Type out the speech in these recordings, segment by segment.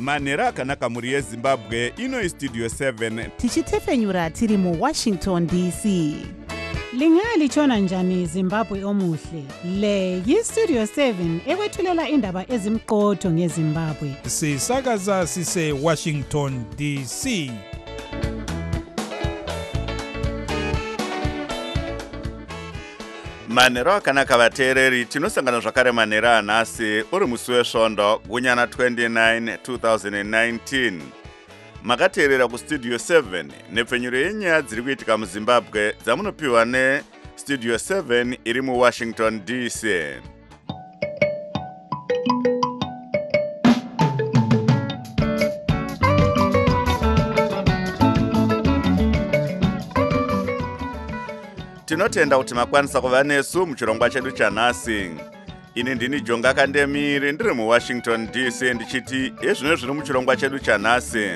manhero akanaka mhuri yezimbabwe ino istudio 7 tichitefenyura tiri muwashington dc lingalitshona njani zimbabwe omuhle? Le yistudio 7 ekwethulela indaba ezimqotho ngezimbabwe. Sisakaza sisewashington dc manhero akanaka vateereri tinosangana zvakare manhero anhasi uri musi wesvondo gunyana 29 2019 makateerera kustudio 7 nepfenyuro yenyaya dziri kuitika muzimbabwe dzamunopiwa nestudio 7 iri muwashington dc tinotenda kuti makwanisa kuva nesu muchirongwa chedu chanhasi ini ndini jonga kandemiri ndiri muwashington dc ndichiti ezvino zviri muchirongwa chedu chanhasi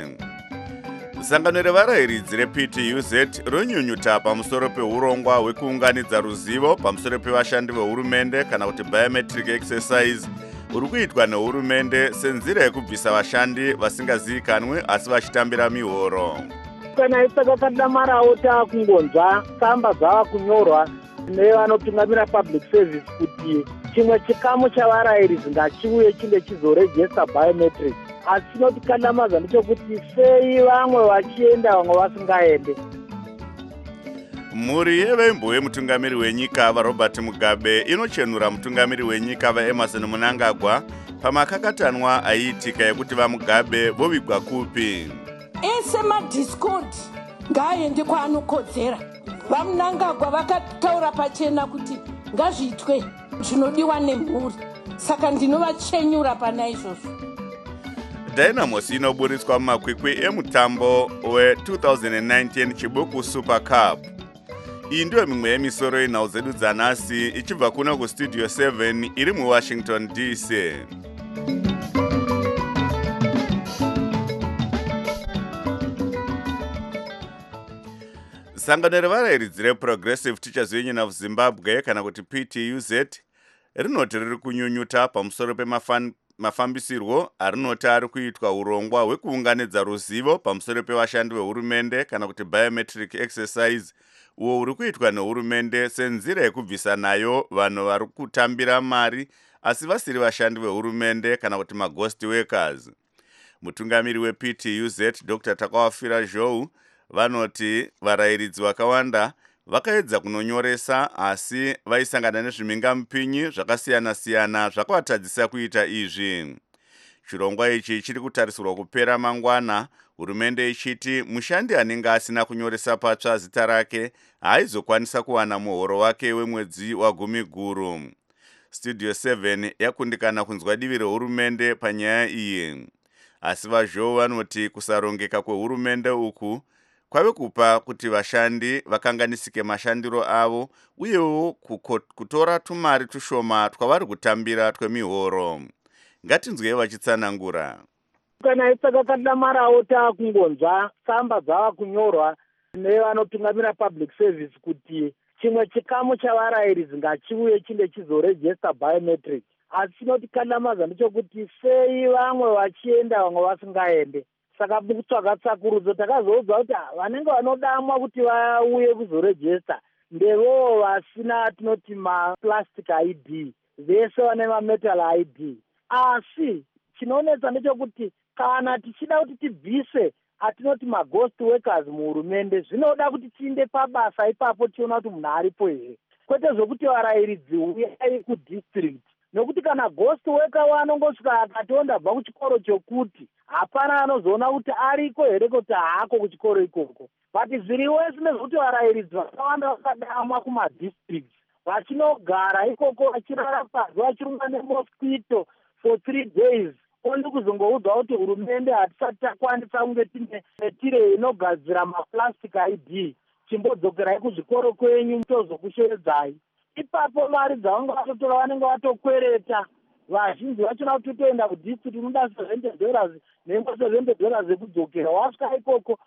sangano revarayiridzi reptuz ronyunyuta pamusoro peurongwa hwekuunganidza ruzivo pamusoro pevashandi vehurumende kana kuti biometric exercise. Uri kuitwa nehurumende senzira yekubvisa vashandi vasingazivikanwi asi vachitambira mihoro kana isakakadamarawo taakungonzwa tsamba dzava kunyorwa nevanotungamira public service kuti chimwe chikamu chavarayiridzi ngachiuye chinge chizorejesta biometric asi chinotikandamaza ndechekuti sei vamwe vachienda vamwe vasingaende. Mhuri yevembo vemutungamiri wenyika varobert mugabe inochenura mutungamiri wenyika vaemarson munangagwa pamakakatanwa aiitika ekuti vamugabe vovigwa kupi ese madiscord ngaaende kwaanokodzera. Vamunangagwa vakataura pachena kuti ngazviitwe zvinodiwa nemhuri. Saka ndinovachenyura pana izvozvo. Dynamos inoburitswa mumakwikwi emutambo we2019 chibuku super cup. Iyi ndiyo mimwe yemisoro yenhau dzedu dzanhasi ichibva kuno kustudio 7 iri muwashington dc sangano revarayiridzi reprogressive teachers union of zimbabwe kana kuti ptuz rinoti riri kunyunyuta pamusoro pemafambisirwo arinoti ari kuitwa urongwa hwekuunganidza ruzivo pamusoro pevashandi vehurumende kana kuti biometric exercise. Uwo uri kuitwa nehurumende senzira yekubvisa nayo vanhu vari kutambira mari asi vasiri vashandi vehurumende kana kuti maghost workers. Mutungamiri weptuz dr takawafira zhou vanoti varayiridzi vakawanda vakaedza kunonyoresa asi vaisangana nezvimingamupinyi zvakasiyana-siyana zvakavatadzisa kuita izvi. Chirongwa ichi chiri kutarisirwa kupera mangwana hurumende ichiti mushandi anenge asina kunyoresa patsva zita rake haaizokwanisa kuwana muhoro wake wemwedzi wagumi guru studio 7 yakundikana kunzwa divi rehurumende panyaya iyi. Asi vazhou vanoti kusarongeka kwehurumende uku kwave kupa kuti vashandi vakanganisike mashandiro avo uyewo kutora tumari tushoma twavari kutambira twemihoro. Ngatinzwei vachitsanangura. Kana isakakadamarawo taakungonzwa tsamba dzava kunyorwa nevanotungamira public service kuti chimwe chikamu chavarayiridzi ngachiuye chinge chizorejesta biometric. Asi chinotikandamaza ndechekuti sei vamwe vachienda vamwe vasingaende saka mukutsvaga tsakurudzo takazoudzwa kuti vanenge vanodamwa kuti vauye kuzorejesta ndevowo vasina tinoti maplastic id vese vane mametal id asi chinonetsa ndechekuti kana tichida kuti tibvise atinoti maghost workers muhurumende zvinoda kuti tiinde pabasa ipapo tichiona kuti munhu aripo here? Kwete zvokuti varayiridzi uyai kudistrict nokuti kana ghost worker wanongosvika akati ondabva kuchikoro chokuti hapana anozoona kuti ariko here kuti haako kuchikoro ikoko. But zviri wese nezvokuti varayiridzi vakawanda vakadamwa kumadistricts vachinogara ikoko vachirara pasi vachirunga nemosquito for three days. Ondi kuzongoudzwa kuti hurumende hatisati takwanisa kunge tine tire inogadzira maplastic id chimbodzokerai kuzvikoro kwenyu tozokushevedzai ipapo mari dzavanga vatotora vanenge vatokwereta. Vazhinji vachona kuti totoenda kudistrict unoda seventy dollars nengo seventy dollars ekudzokera wasvika ikoko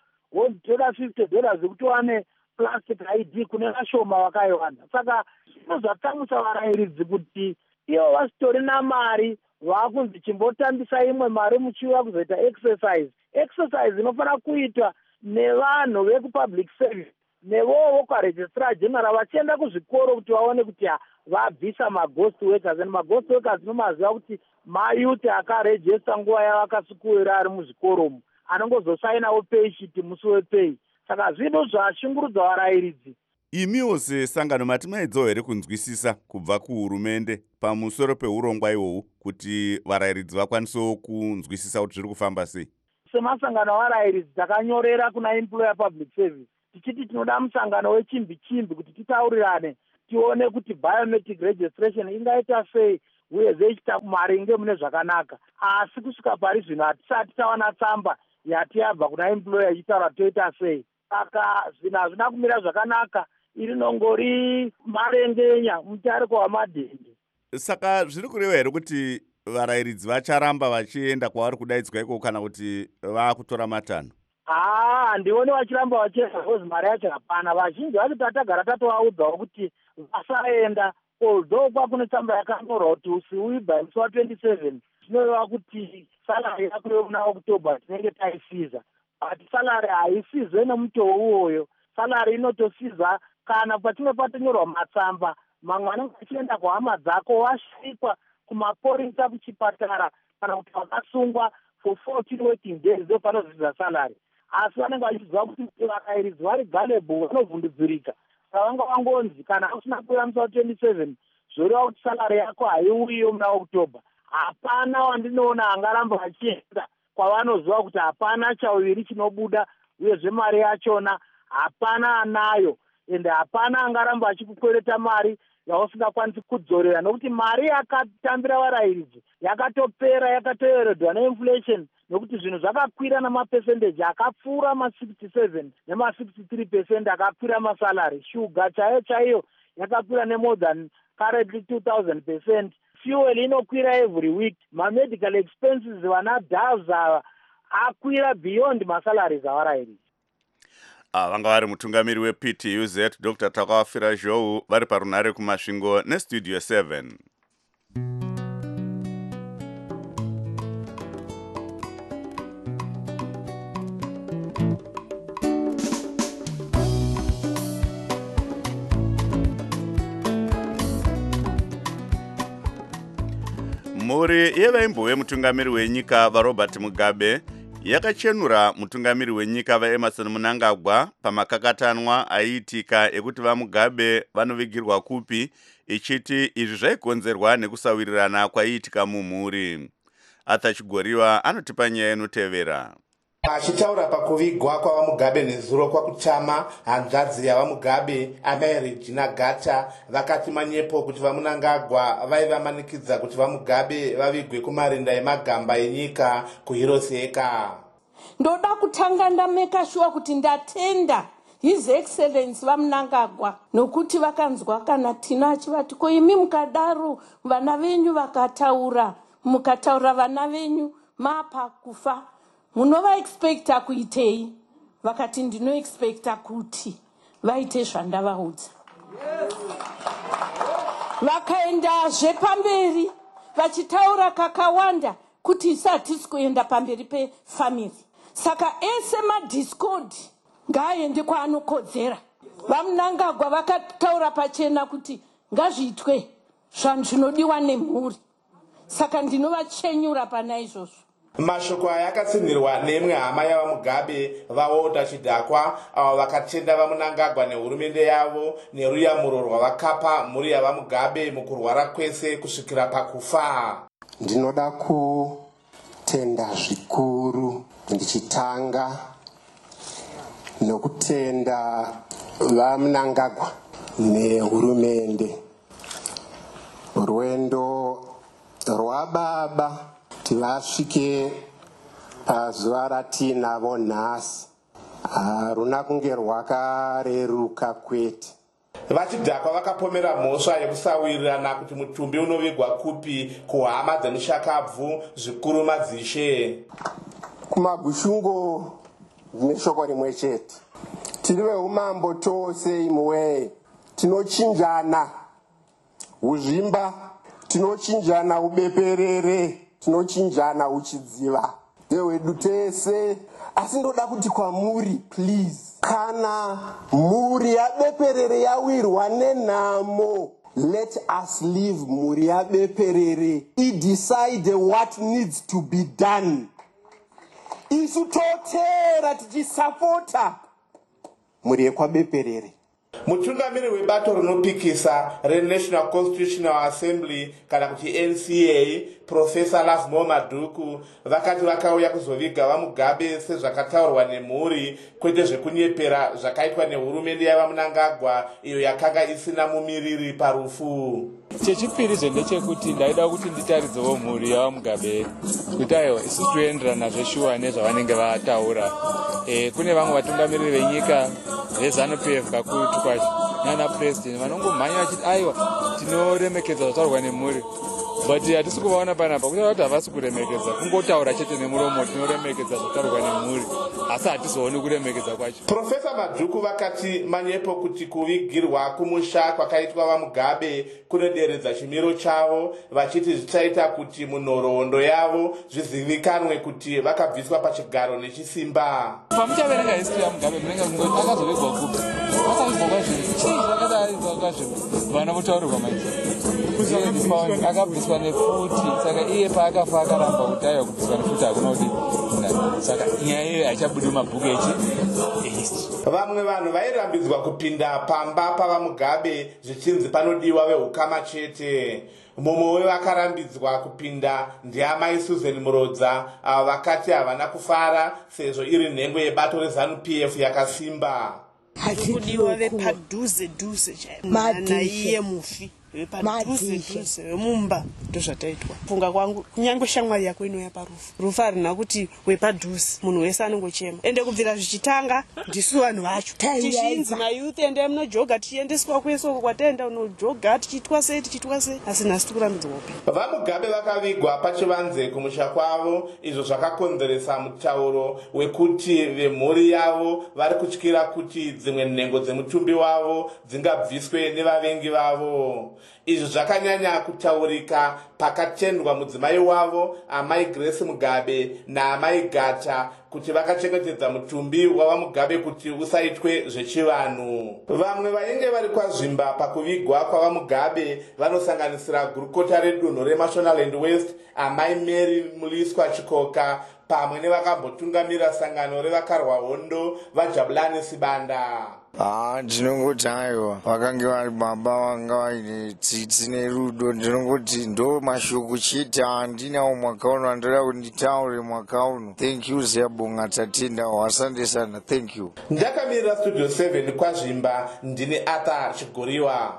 toda fifty dollars ekuti wane plastic id kune vashoma vakaiwanda saka zvino zvatsamwisa varayiridzi kuti ivo vasitori namari vakunzi chimbotambisa imwe mari muchiuya kuzoita exercise. Exercise inofanira kuitwa nevanhu vekupublic service nevowo kwaregistrar general vachienda kuzvikoro kuti vaone kuti vabvisa maghost workers. And maghost workers nomaziva kuti mayuti akarejista nguva yavakasikuwira ari muzvikoromo anongozosainawo pay shiti musi wepay. Saka zvinhu zvashungurudza varayiridzi imiwo sesangano mati maedzawo here kunzwisisa kubva kuhurumende pamusoro peurongwa ihwohwu kuti varayiridzi vakwanisewo kunzwisisa kuti zviri kufamba sei? Semasangano avarayiridzi takanyorera kuna employer public service tichiti tinoda musangano wechimbi chimbi kuti titaurirane tione kuti biometric registration ingaita sei uyezve ichita maringe mune zvakanaka. Asi kusvika pari zvino hatisati tawana tsamba yati yabva kuna employer ichitaura toita sei. Saka zvinhu hazvina kumira zvakanaka iri nongori marengenya mutariko wamadhende. Saka zviri kureva here kuti varayiridzi vacharamba vachienda kwavari kudaidzwa ikoko kana kuti vaakutora matanho haa handioni vachiramba vachienda bcause mari yacho hapana. Vazhinji vacho tatagara tatovaudzawo kuti vasaenda although kwakune tsamba yakanyorwa kuti usiui by musi wa27 zvinoreva kuti salari yako yomuna oktober tinenge taisiza. But salari haisizwe nemutoo uwoyo. Salari inotosiza kana patinge patonyorwa matsamba mamwe anenge achienda kuhama dzako wasvikwa kumaporisa kuchipatara kana kuti wakasungwa for fourteen working days ndopanozidza salari asi vanenge vachiziva kuti vakairizi vari galebo vanovhundudzirika saka vanga vangonzi kana usina kuuya musi wa27 zvoreva kuti salari yako haiuyiyo muna oktober hapana wandinoona angaramba vachienda kwavanoziva kuti hapana chauviri chinobuda uyezve mari yachona hapana anayo. Ende hapana angaramba achikukwereta mari yausingakwanisi kudzorera nokuti mari yakatambira varayiridzi yakatopera yakatoeredwa neinflation nokuti zvinhu zvakakwira namapesendeji akapfuura ma67 nema63 pecent akakwira masalary. Shuga chaiyo chaiyo yakakwira nemore than currently 2000 percent. Fuel inokwira every week. Mamedical expenses vana dava akwira beyond masalaries avarayiridzi Ah, vanga vari mutungamiri weptuz dr takawafira zhou vari parunhare kumasvingo nestudio 7 mhuri yevaimbove mutungamiri wenyika varobert mugabe yakachenura mutungamiri wenyika vaemarson munangagwa pamakakatanwa aiitika ekuti vamugabe vanovigirwa kupi ichiti izvi zvaikonzerwa nekusawirirana kwaiitika mumhuri. Arthur chigoriwa anotipa nyaya inotevera achitaura pakuvigwa kwavamugabe nezuro kwakutama hanzvadzi yavamugabe amai regina gata vakati manyepo kuti vamunangagwa vaivamanikidza kuti vamugabe vavigwe kumarinda emagamba enyika kuhiroseka ndoda kutanga ndameka shuwa kuti ndatenda. His excellence vamunangagwa. Nokuti vakanzwa kana tina achivati ko imi mukadaro vana venyu vakataura. Mukataura vana venyu mapa kufa munovaexpekta kuitei? Vakati ndinoexpekta kuti vaite zvandavaudza. Vakaendazve pamberi vachitaura kakawanda kuti isi hatisi kuenda pamberi pefamiri saka ese madiscord ngaaende kwaanokodzera. Vamunangagwa vakataura pachena kuti ngazviitwe zvinodiwa nemhuri. Saka ndinovachenyura pana izvozvo mashoko aya akatsinhirwa neimwe hama yavamugabe vaota chidhakwa avo vakatenda vamunangagwa nehurumende yavo neruyamuro rwavakapa mhuri yavamugabe mukurwara kwese kusvikira pakufa. Ndinoda kutenda zvikuru ndichitanga nokutenda vamunangagwa nehurumende. Rwendo rwababa kuti vasvike pazuva ratinavo nhasi. Haruna kunge rwakareruka kwete. Vachidhakwa vakapomera mhosva yekusawirirana kuti mutumbi unovigwa kupi kuhama dzemushakabvu zvikuru madzishe. Kumagushungo ndine shoko rimwe chete. Tiri veumambo tose imuwee tinochinjana. Uzvimba tinochinjana ubeperere tinochinjana uchidziva. Ndewedu tese asi ndoda kuti kwamuri please kana mhuri yabeperere yawirwa nenhamo let us leave mhuri yabeperere. Idecide what needs to be done. Isu totera tichisapota mhuri yekwabeperere mutungamiri webato rinopikisa renational constitutional assembly kana kuti nca profesa lasmo madhuku vakati vakauya kuzoviga vamugabe sezvakataurwa nemhuri kwete zvekunyepera zvakaitwa nehurumende yaiva munangagwa iyo yakanga isina mumiriri parufu chechipiri ndechekuti ndaida kuti nditaridzewo mhuri yavamugabe kuti aiwa isusu toenderana zveshuwa nezvavanenge vataura. E, kune vamwe vatungamiriri venyika vezanup f kakurutu kwacho nana purezidendi vanongomhanya vachiti aiwa tinoremekedza zvataurwa nemhuri but hatisi kuvaona panapa kutaura kuti havasi kuremekedza kungotaura chete nemuromo tinoremekedza zvataurwa nemhuri. Asi hatizooni kuremekedza kwacho. Profesa madhuku vakati manyepo kuti kuvigirwa kumusha kwakaitwa vamugabe kunoderedza chimiro chavo vachiti zvichaita kuti munhoroondo yavo zvizivikanwe kuti vakabviswa pachigaro nechisimba. Pamuchaverenga history yamugabe munenge akazovigwa kupi? Akavigwa kwazvino chii zvakadaizwa kwazvino vana votaurirwa manje akabviswa nefuti. Saka iye paakafa akaramba kuti aiwa kubviswa nefuti hakuna kuti saka nyaya iyoyo haichabudi mabhuku echi ehistory. Vamwe vanhu vairambidzwa kupinda pamba pavamugabe zvichinzi panodiwa vehukama chete. Mumwe wevakarambidzwa kupinda ndiamai susan murodza avo vakati havana kufara sezvo iri nhengo yebato rezanup f yakasimba. Kudiwa vepadhuze dhuze chaanaiye mufi vepadhuze vemumba ndozvataitwa. Funga kwangu kunyange shamwari yako inouya parufu rufu harina kuti wepadhuze munhu wese anongochema. Ende kubvira zvichitanga ndisu vanhu vacho. Tichinzi mayouth ende munojoga tichiendeswa kwese uko kwataenda unojoga tichiitwa sei tichiitwa sei. Asi nhasi tikurambidzwa kupi vamugabe vakavigwa pachivanze kumusha kwavo izvo zvakakonzeresa mutauro wekuti vemhuri yavo vari kutyira kuti dzimwe nhengo dzemutumbi wavo dzingabviswe nevavengi vavo izvi zvakanyanya kutaurika pakatendwa mudzimai wavo amai grace mugabe naamai gata kuti vakachengetedza mutumbi wavamugabe kuti usaitwe zvechivanhu. Vamwe vainge vari kwazvimba pakuvigwa kwavamugabe vanosanganisira gurukota redunhu remashonaland west amai mary muliswa chikoka pamwe nevakambotungamira sangano revakarwa hondo vajabulani sibanda haa ndinongoti aiwa vakange vari baba vanga vaine tsitsi nerudo ndinongoti ndo mashoko chete handinawo mwaka uno andoda kuti nditaure mwaka uno. Thank you ziyabonga tatendawo asandesana thank you. Ndakamirira studio 7 kwazvimba ndine arthur chigoriwa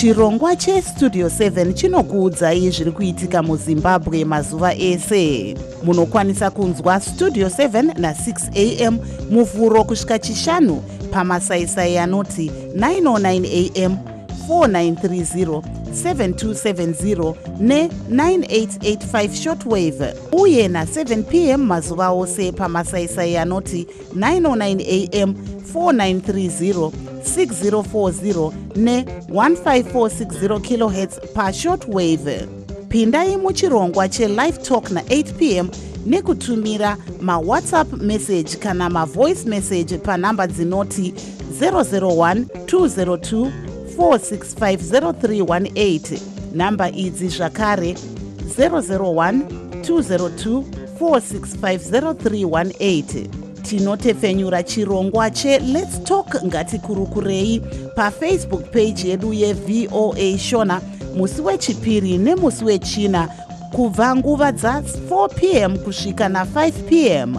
chirongwa chestudio 7 chinokuudzai zviri kuitika muzimbabwe mazuva ese. Munokwanisa kunzwa studio 7 na6 am muvhuro kusvika chishanu pamasaisai anoti 909 am 4930 7270 ne9885 shortwave uye na7 pm mazuva ose pamasaisai anoti 909 am 4930 6040 ne1546 khz pashortwave pindai muchirongwa chelife talk na8 pm nekutumira mawhatsapp message kana mavoice message panhamba dzinoti 001 202 4650318 nhamba idzi zvakare 001 202 4650318 tinotepfenyura chirongwa chelets talk ngatikurukurei pafacebook page yedu yevoa shona musi wechipiri nemusi wechina kubva nguva dza4 pm kusvika na5 pm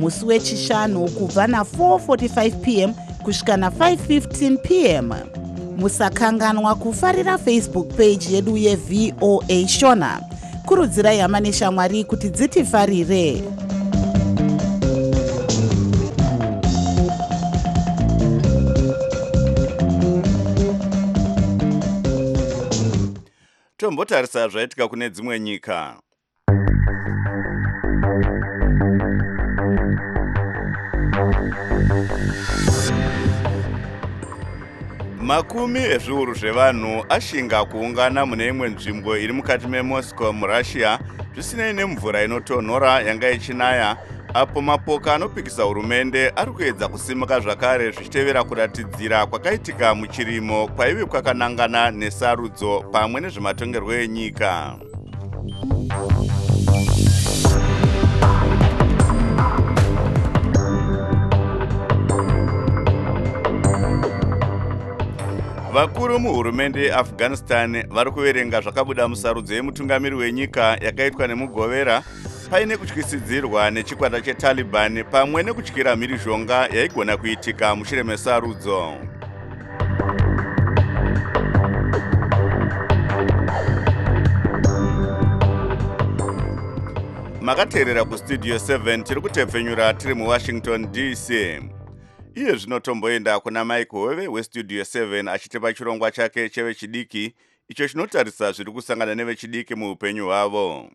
musi wechishanu kubva na445 pm kusvika na515 pm musakanganwa kufarira facebook page yedu yevoa shona. Kurudzirai hama neshamwari kuti dzitifarire. Tombotarisa zvaitika kune dzimwe nyika makumi ezviuru zvevanhu ashinga kuungana mune imwe nzvimbo iri mukati memoscow murussia zvisinei nemvura inotonhora yanga ichinaya apo mapoka anopikisa hurumende ari kuedza kusimuka zvakare zvichitevera kuratidzira kwakaitika muchirimo kwaive kwakanangana nesarudzo pamwe nezvematongerwo enyika vakuru muhurumende yeafghanistan vari kuverenga zvakabuda musarudzo yemutungamiri wenyika yakaitwa nemugovera. Paine kutyisidzirwa nechikwata chetaliban pamwe nekutyira mhirizhonga yaigona kuitika mushure mesarudzo. Makateerera kustudio 7 tiri kutepfenyura tiri muwashington dc iye zvino tomboenda kuna mike hove westudio 7 achitipa chirongwa chake chevechidiki icho chinotarisa zviri kusangana nevechidiki muupenyu hwavo.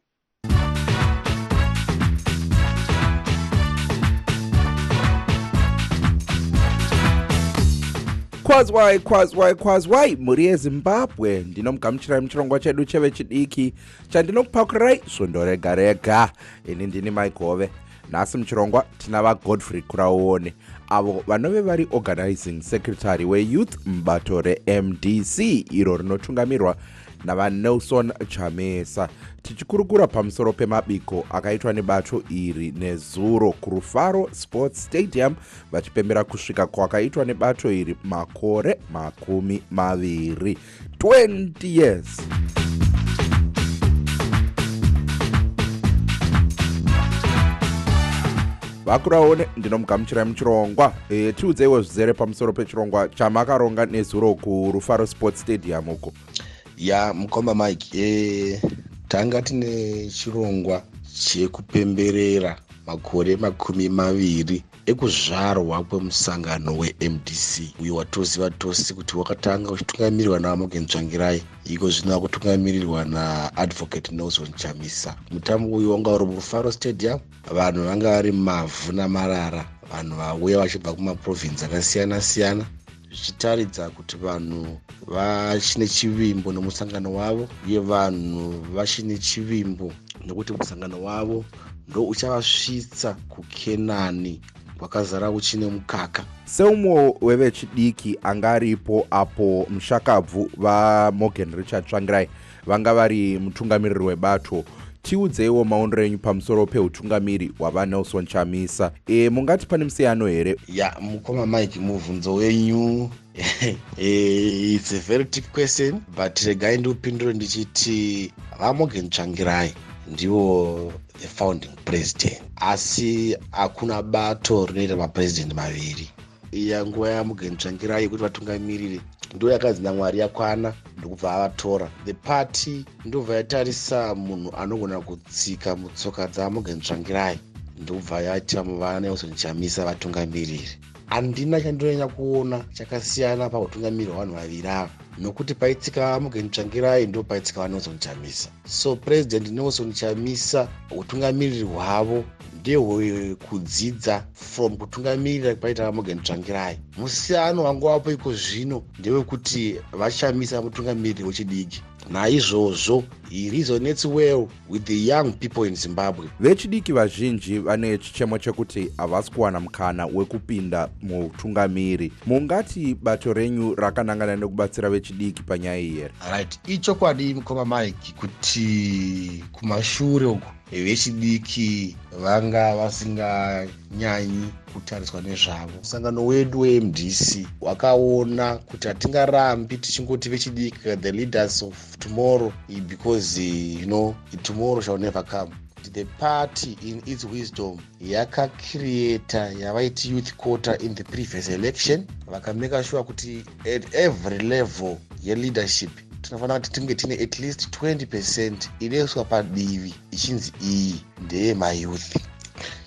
Kwazwai kwazwai kwazwai mhuri yezimbabwe ndinomugamuchirai muchirongwa chedu chevechidiki chandinokupakurirai svondo rega rega ini ndini mike hove nhasi muchirongwa tina vagodfrey kurauone avo vanove vari organizing secretary weyouth mubato remdc iro rinotungamirwa navanelson chamesa tichikurukura pamusoro pemabiko akaitwa nebato iri nezuro kurufaro sports stadium vachipembera kusvika kwakaitwa nebato iri makore makumi maviri. 20 years vakuraone ndinomugamuchirai muchirongwa. E, tiudzeiwo zvizere pamusoro pechirongwa chamakaronga nezuro kurufaro sports stadium uko ya mukoma mike e, tanga tine chirongwa chekupemberera makore makumi maviri ekuzvarwa kwemusangano wemdc uyo watoziva tosi kuti wakatanga uchitungamirirwa navamogen tsvangirai iko zvino vakutungamirirwa naadvocate nelson chamisa. Mutambo uyu wanga uri murufaro stadium. Vanhu vanga vari mavhu namarara. Vanhu vauya vachibva kumaprovinsi akasiyana siyana zvichitaridza kuti vanhu vachine chivimbo nemusangano wavo uye vanhu vachine chivimbo nekuti musangano wavo ndo uchavasvitsa kukenani kwakazara kuchine mukaka. Seumwe wevechidiki anga aripo apo mushakabvu vamogen richard tsvangirai vanga vari mutungamiriri webato. Tiudzeiwo maonero enyu pamusoro peutungamiri hwavanelson chamisa. E, mungati pane musiyano here? Ya mukoma mike mubvunzo wenyu. E, its a very tip question but regai ndiupindure ndichiti vamogen tsvangirai ndivo the founding president. Asi hakuna bato rinoita mapurezidendi maviri. Iya nguva yamugenitsvangirai yekuti vatungamiriri ndo yakanzi namwari yakwana ndokubva avatora. The party ndobva yatarisa munhu anogona kutsika mutsoka dzavamugenitsvangirai ndokubva yaita vanelson chamisa vatungamiriri. Handina chandinonyanya kuona chakasiyana pautungamiriri hwavanhu vaviri ava nokuti paitsika mugeni tsvangirai ndo paitsika vanelson chamisa so purezidendi nelson chamisa utungamiriri hwavo ndehwekudzidza from kutungamirira paita vamugeni tsvangirai musiyano wangu wapo iko zvino ndewekuti vachamisa mutungamiriri wechidiki. Naizvozvo he resonates well with the young people in zimbabwe. Vechidiki vazhinji vane chichemo chekuti havasi kuwana mukana wekupinda mutungamiri. Mungati bato renyu rakanangana nekubatsira vechidiki panyaya iyi here? Right ichokwadi mukoma mike kuti kumashure uko vechidiki vanga vasinganyanyi kutariswa nezvavo. Musangano wedu wemdc wakaona kuti hatingarambi tichingoti vechidiki the leaders of tomorrow because you know tomorrow shall never come. The party in its wisdom yakacreata yavaiti youth quarter in the previous election. Vakameka sure kuti at every level yeleadership tinofanira kuti tinge tine at least 20 percent inoiswa padivi ichinzi iyi ndeyemayouth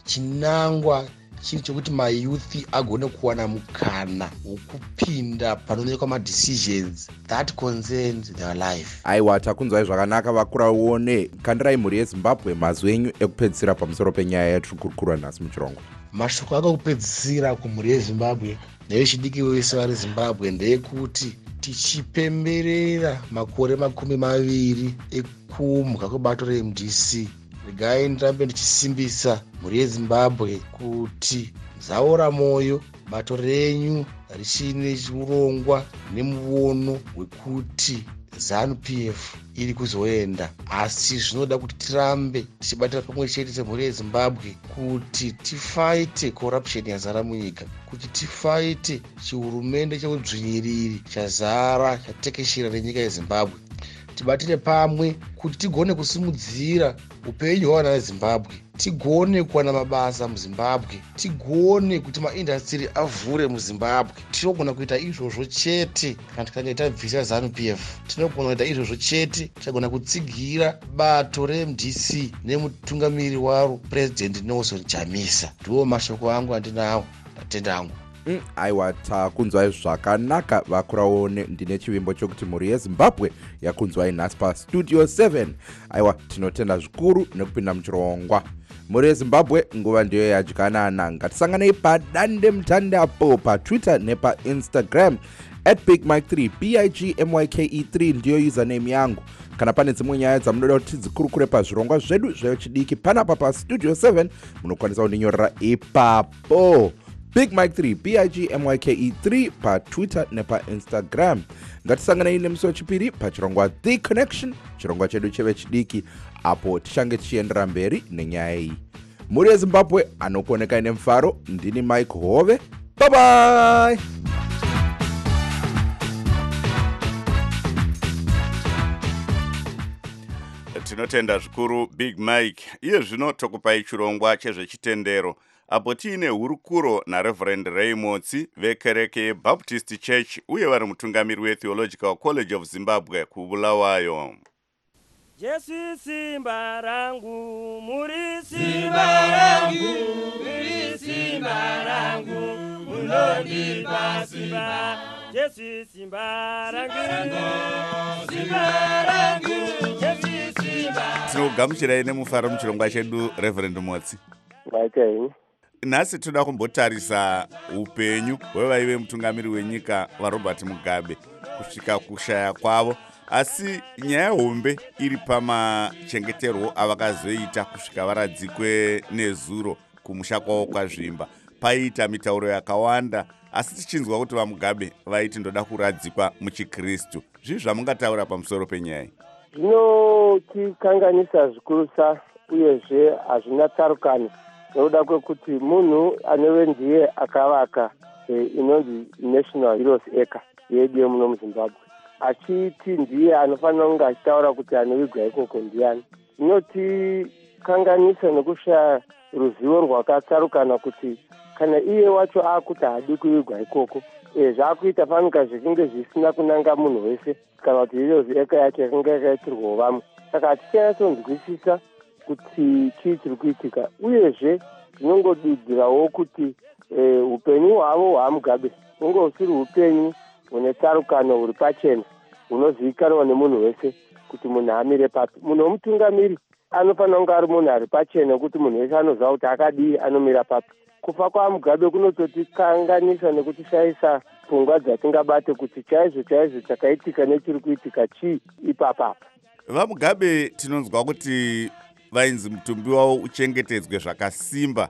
chinangwa chiri chokuti mayouth agone kuwana mukana wokupinda panoonekwa madecisions that concerns their life. Aiwa takunzwai zvakanaka. Vakuraone kandirai mhuri yezimbabwe mazwi enyu ekupedzisira pamusoro penyaya yatiri kurukurwa nhasi muchirongwa mashoko akakupedzisira kumhuri yezimbabwe nevechidiki vese vari zimbabwe ndeyekuti tichipemberera makore makumi maviri ekumhwa kwebato remdc regai ndirambe ndichisimbisa mhuri yezimbabwe kuti zaora mwoyo bato renyu richine urongwa nemuono wekuti zanup f iri kuzoenda. Asi zvinoda kuti tirambe tichibatira pamwe chete semhuri yezimbabwe kuti tifaite corruption yazara munyika kuti tifaite chihurumende cheudzvinyiriri chazara chatekeshera nenyika yezimbabwe tibatire pamwe kuti tigone kusimudzira upenyu hwevana vezimbabwe tigone kuwana mabasa muzimbabwe tigone kuti maindastiri avhure muzimbabwe. Tinogona kuita izvozvo chete kana tikange tabvisa zanup f. Tinogona kuita izvozvo chete tikagona kutsigira bato remdc nemutungamiri waro purezidendi nelson chamisa. Ndiwo mashoko angu andinawo ndatenda angu Mm, aiwa takunzwai zvakanaka. Vakuraone ndine chivimbo chokuti mhuri yezimbabwe yakunzwai nhasi pastudio 7 aiwa tinotenda zvikuru nekupinda muchirongwa. Mhuri yezimbabwe nguva ndiyo yadyanana ngatisanganei padande mutandapo patwitter nepainstagram at big mike 3 bigmyke 3 ndiyo username yangu. Kana pane dzimwe nyaya dzamunoda kuti tidzikurukure pazvirongwa zvedu zvechidiki panapa pastudio 7 munokwanisa kundinyorera ipapo big mike 3 bigmyke 3 patwitter nepainstagram ngatisanganei nemusi wechipiri pachirongwa the connection chirongwa chedu chevechidiki apo tichange tichiendera mberi nenyaya iyi. Mhuri yezimbabwe anokuonekai nemufaro ndini mike hove. Bye tinotenda zvikuru big mike iye zvino tokupai chirongwa chezvechitendero apo tiine hurukuro nareverend raymotsi vekereke yebaptist church uye vari mutungamiri wetheological college of zimbabwe kubulawayo. Jesu simba rangu muri simba rangu muri simba rangu munondipa simba. Jesu simba rangu. Simba rangu jesu simba. Tinokugamuchirai nemufaro muchirongwa chedu reverend motsi. Vaitei nhasi toda kumbotarisa upenyu hwevaive mutungamiri wenyika varobert mugabe kusvika kushaya kwavo. Asi nyaya hombe iri pamachengeterwo avakazoita kusvika varadzikwe nezuro kumusha kwavo kwazvimba. Paiita mitauro yakawanda asi tichinzwa kuti vamugabe vaiti ndoda kuradzikwa muchikristu. Zvii zvamungataura pamusoro penyaya zvinotikanganisa zvikurusa uyezve hazvina tsarukano nokuda kwekuti munhu anove ndiye akavaka e, inonzi national heroes acre yedu yemuno muzimbabwe achiti ndiye anofanira kunge achitaura kuti anovigwa ikoko ndiani zvinotikanganisa nekushaya ruzivo rwakatsarukana kuti kana iye wacho akuti haadi kuvigwa ikoko e, zvaakuita fanika zvichinge zvisina kunanga munhu wese kana kuti heroes acre yacho yakanga yakaitirwawo vamwe. Saka hatichanatsonzwisisa kuti chii chiri kuitika uyezve tinongodudzirawo kuti eh, upenyu hwavo hwamugabe hunge husiri upenyu hune tsarukano huri pachena hunozivikanwa nemunhu wese kuti munhu amire papi. Munhu womutungamiri anofanira kunge ari munhu ari pachena kuti munhu wese anoziva kuti akadii anomira papi. Kufa kwamugabe kunototikanganisa nekutishayisa pfungwa dzatingabate kuti chaizvo chaizvo chakaitika nechiri kuitika chii ipapapa. Vamugabe tinonzwa kuti vainzi mutumbi wavo uchengetedzwe zvakasimba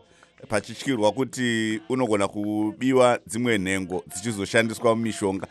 pachityirwa kuti unogona kubiwa dzimwe nhengo dzichizoshandiswa mumishonga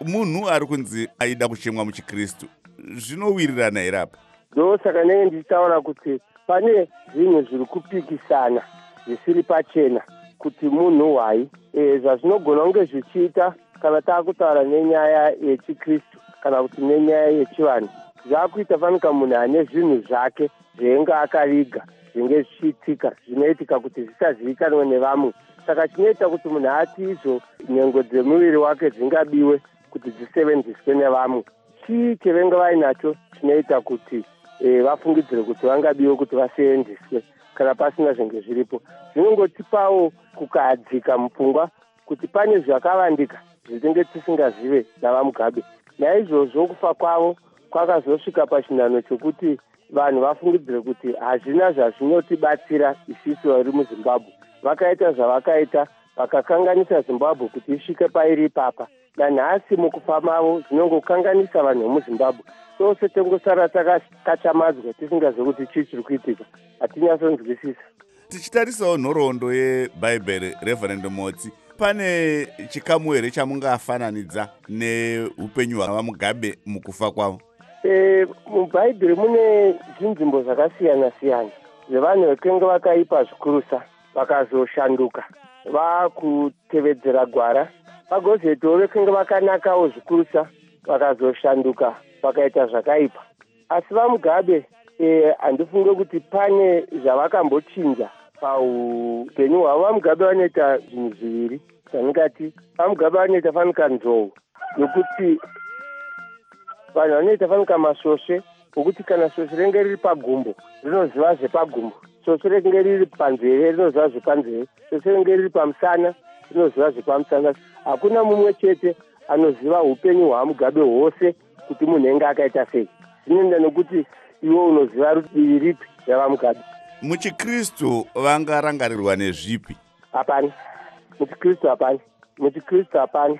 munhu ari kunzi aida kuchemwa muchikristu zvinowirirana here apa? Ndo saka nenge ndichitaura kuti pane zvinhu zviri kupikisana zvisiri pachena kuti munhu hwai e, zvazvinogona kunge zvichiita kana taakutaura nenyaya yechikristu kana kuti nenyaya yechivanhu zvaakuita fanika munhu ane zvinhu zvake zvaenge akaviga zvinge zvichiitika zvinoitika kuti zvisazivikanwe nevamwe. Saka chinoita kuti munhu ati izvo nhengo dzemuviri wake dzingabiwe kuti dzisevenziswe nevamwe. Chii chavenge vainacho chinoita kuti e, vafungidzire kuti vangabiwe kuti vaseenzeswe kana pasina zvinge zviripo. Zvinongotipawo kukadzika mupfungwa kuti pane zvakavandika zvitinge tisingazive navamugabe. Naizvozvo kufa kwavo kwakazosvika pachinhano chokuti vanhu vafungidzire kuti hazvina zvazvinotibatsira isisu vari muzimbabwe. Vakaita zvavakaita vakakanganisa zimbabwe kuti isvike pairi ipapa. Nanhasi mukufa mavo zvinongokanganisa vanhu vemuzimbabwe. Tose tongosara takakachamadzwa tisingazivi kuti chii chiri kuitika hatinyatsonzwisisa tichitarisawo nhoroondo yebhaibheri reverend motsi. Pane chikamu here chamungafananidza neupenyu hwavamugabe mukufa kwavo mubhaibheri mune zvinzvimbo zvakasiyana siyana zvevanhu vekenge vakaipa zvikurusa vakazoshanduka. Vakutevedzera gwara. Vagozoitawo vekenge vakanakawo zvikurusa vakazoshanduka vakaita zvakaipa. Asi vamugabe e, handifunge kuti pane zvavakambochinja paupenyu hwavo. Vamugabe vanoita zvinhu zviviri. Zvandingati vamugabe vanoita fanika nzou nokuti vanhu vanoita fanika masvosve okuti kana svosve renge riri pagumbo rinoziva zvepagumbo. Svosve renge riri panzeve rinoziva zvepanzeve. Svosve renge riri pamusana rinoziva zvepamusana. Hakuna mumwe chete anoziva upenyu hwamugabe hwose kuti munhu enge akaita sei. Zvinoenda nokuti iwe unoziva rudivi ripi ravamugabe. Muchikristu vangarangarirwa nezvipi? Hapana. Muchikristu hapana. Muchikristu hapana.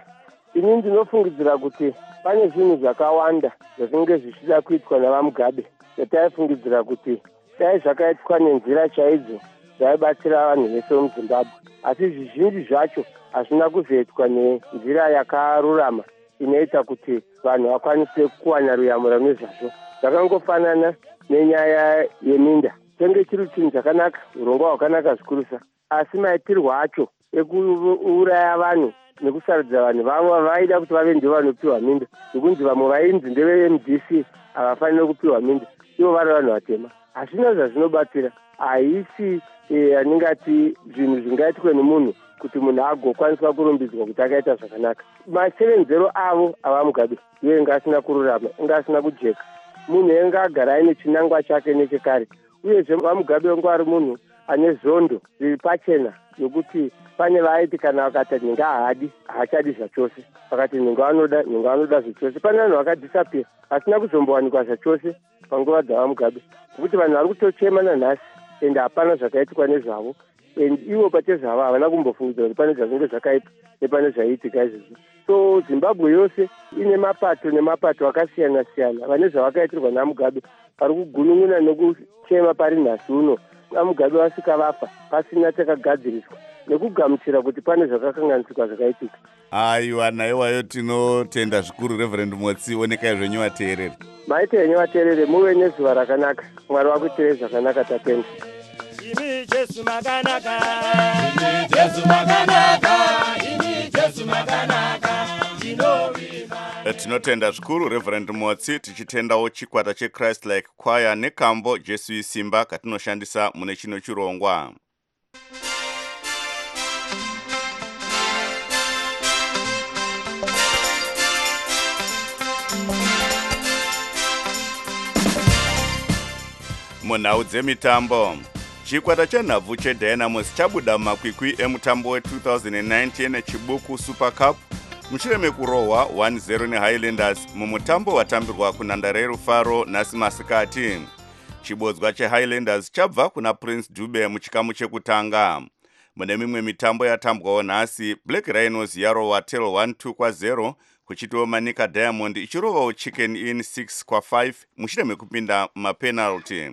Ini ndinofungidzira kuti pane zvinhu zvakawanda zvatinge zvichida kuitwa navamugabe. Zvataifungidzira kuti dai zvakaitwa nenzira chaidzo zvaibatsira vanhu vese vemuzimbabwe. Asi zvizhinji zvacho hazvina kuzoitwa nenzira yakarurama inoita kuti vanhu vakwanise kuwana ruyamura nezvazvo zvakangofanana nenyaya yeminda. Tenge chiri chinhu chakanaka urongwa hwakanaka zvikurusa asi maitirwo acho ekuuraya vanhu nekusarudzira vanhu vavo vaida kuti vave ndo vanopiwa minda nekunzi vamwe vainzi ndevemdc havafaniri kupiwa minda ivo vari vanhu vatema. Hazvina zvazvinobatsira. Haisi andingati zvinhu zvingaitwe nemunhu kuti munhu agokwaniswa kurumbidzwa kuti akaita zvakanaka. Ma7 zero avo avamugabe iye inge asina kururama inge asina kujeka. Munhu enge agara aine chinangwa chake nechekare. Uyezve vamugabe wengu ari munhu ane zondo riri pachena yokuti pane vaiti kana vakati nhenga haadi haachadi zvachose. Vakati nhenga vanoda nhenga vanoda zvachose. Pane vanhu vakadhisapira vasina kuzombowanikwa zvachose panguva dzavamugabe. Nokuti vanhu vari kutochema nanhasi ende hapana zvakaitikwa nezvavo. And ivo pachezvavo havana kumbofungidza kuti pane zvakunge zvakaita nepane zvaiitika izvozvo. So zimbabwe yose ine mapato nemapato akasiyana siyana vane zvavakaitirwa namugabe. Vari kugunun'una nekuchema pari nhasi uno vamugabe vasvika vafa pasina takagadziriswa nekugamuchira kuti pane zvakakanganisika zvakaitika. Aiwa naiwayo tinotenda zvikuru reverend motsi onekai zvenyu vateereri maite henyu vateereri muve nezuva rakanaka. Mwari vakuitirei zvakanaka tatenda imi jesu makanaka. Imi jesu makanaka. Imi jesu makanaka tinotenda zvikuru reverend motsi tichitendawo chikwata chechrist like choir nekambo jesu isimba katinoshandisa mune chino chirongwa. Munhau dzemitambo chikwata chenhabvu chedynamos chabuda mumakwikwi emutambo we2019 nechibuku super cup mushure mekurohwa 1-0 nehighlanders mumutambo watambirwa kunhandare yerufaro nhasi masikati. Chibodzwa chehighlanders chabva kuna prince dube muchikamu chekutanga. Mune mimwe mitambo yatambwawo nhasi black rhinos yarohwa tel 12 kwa0 kuchitiwo manika diamond ichirovawo chicken in 6 kwa5 mushure mekupinda mumapenalty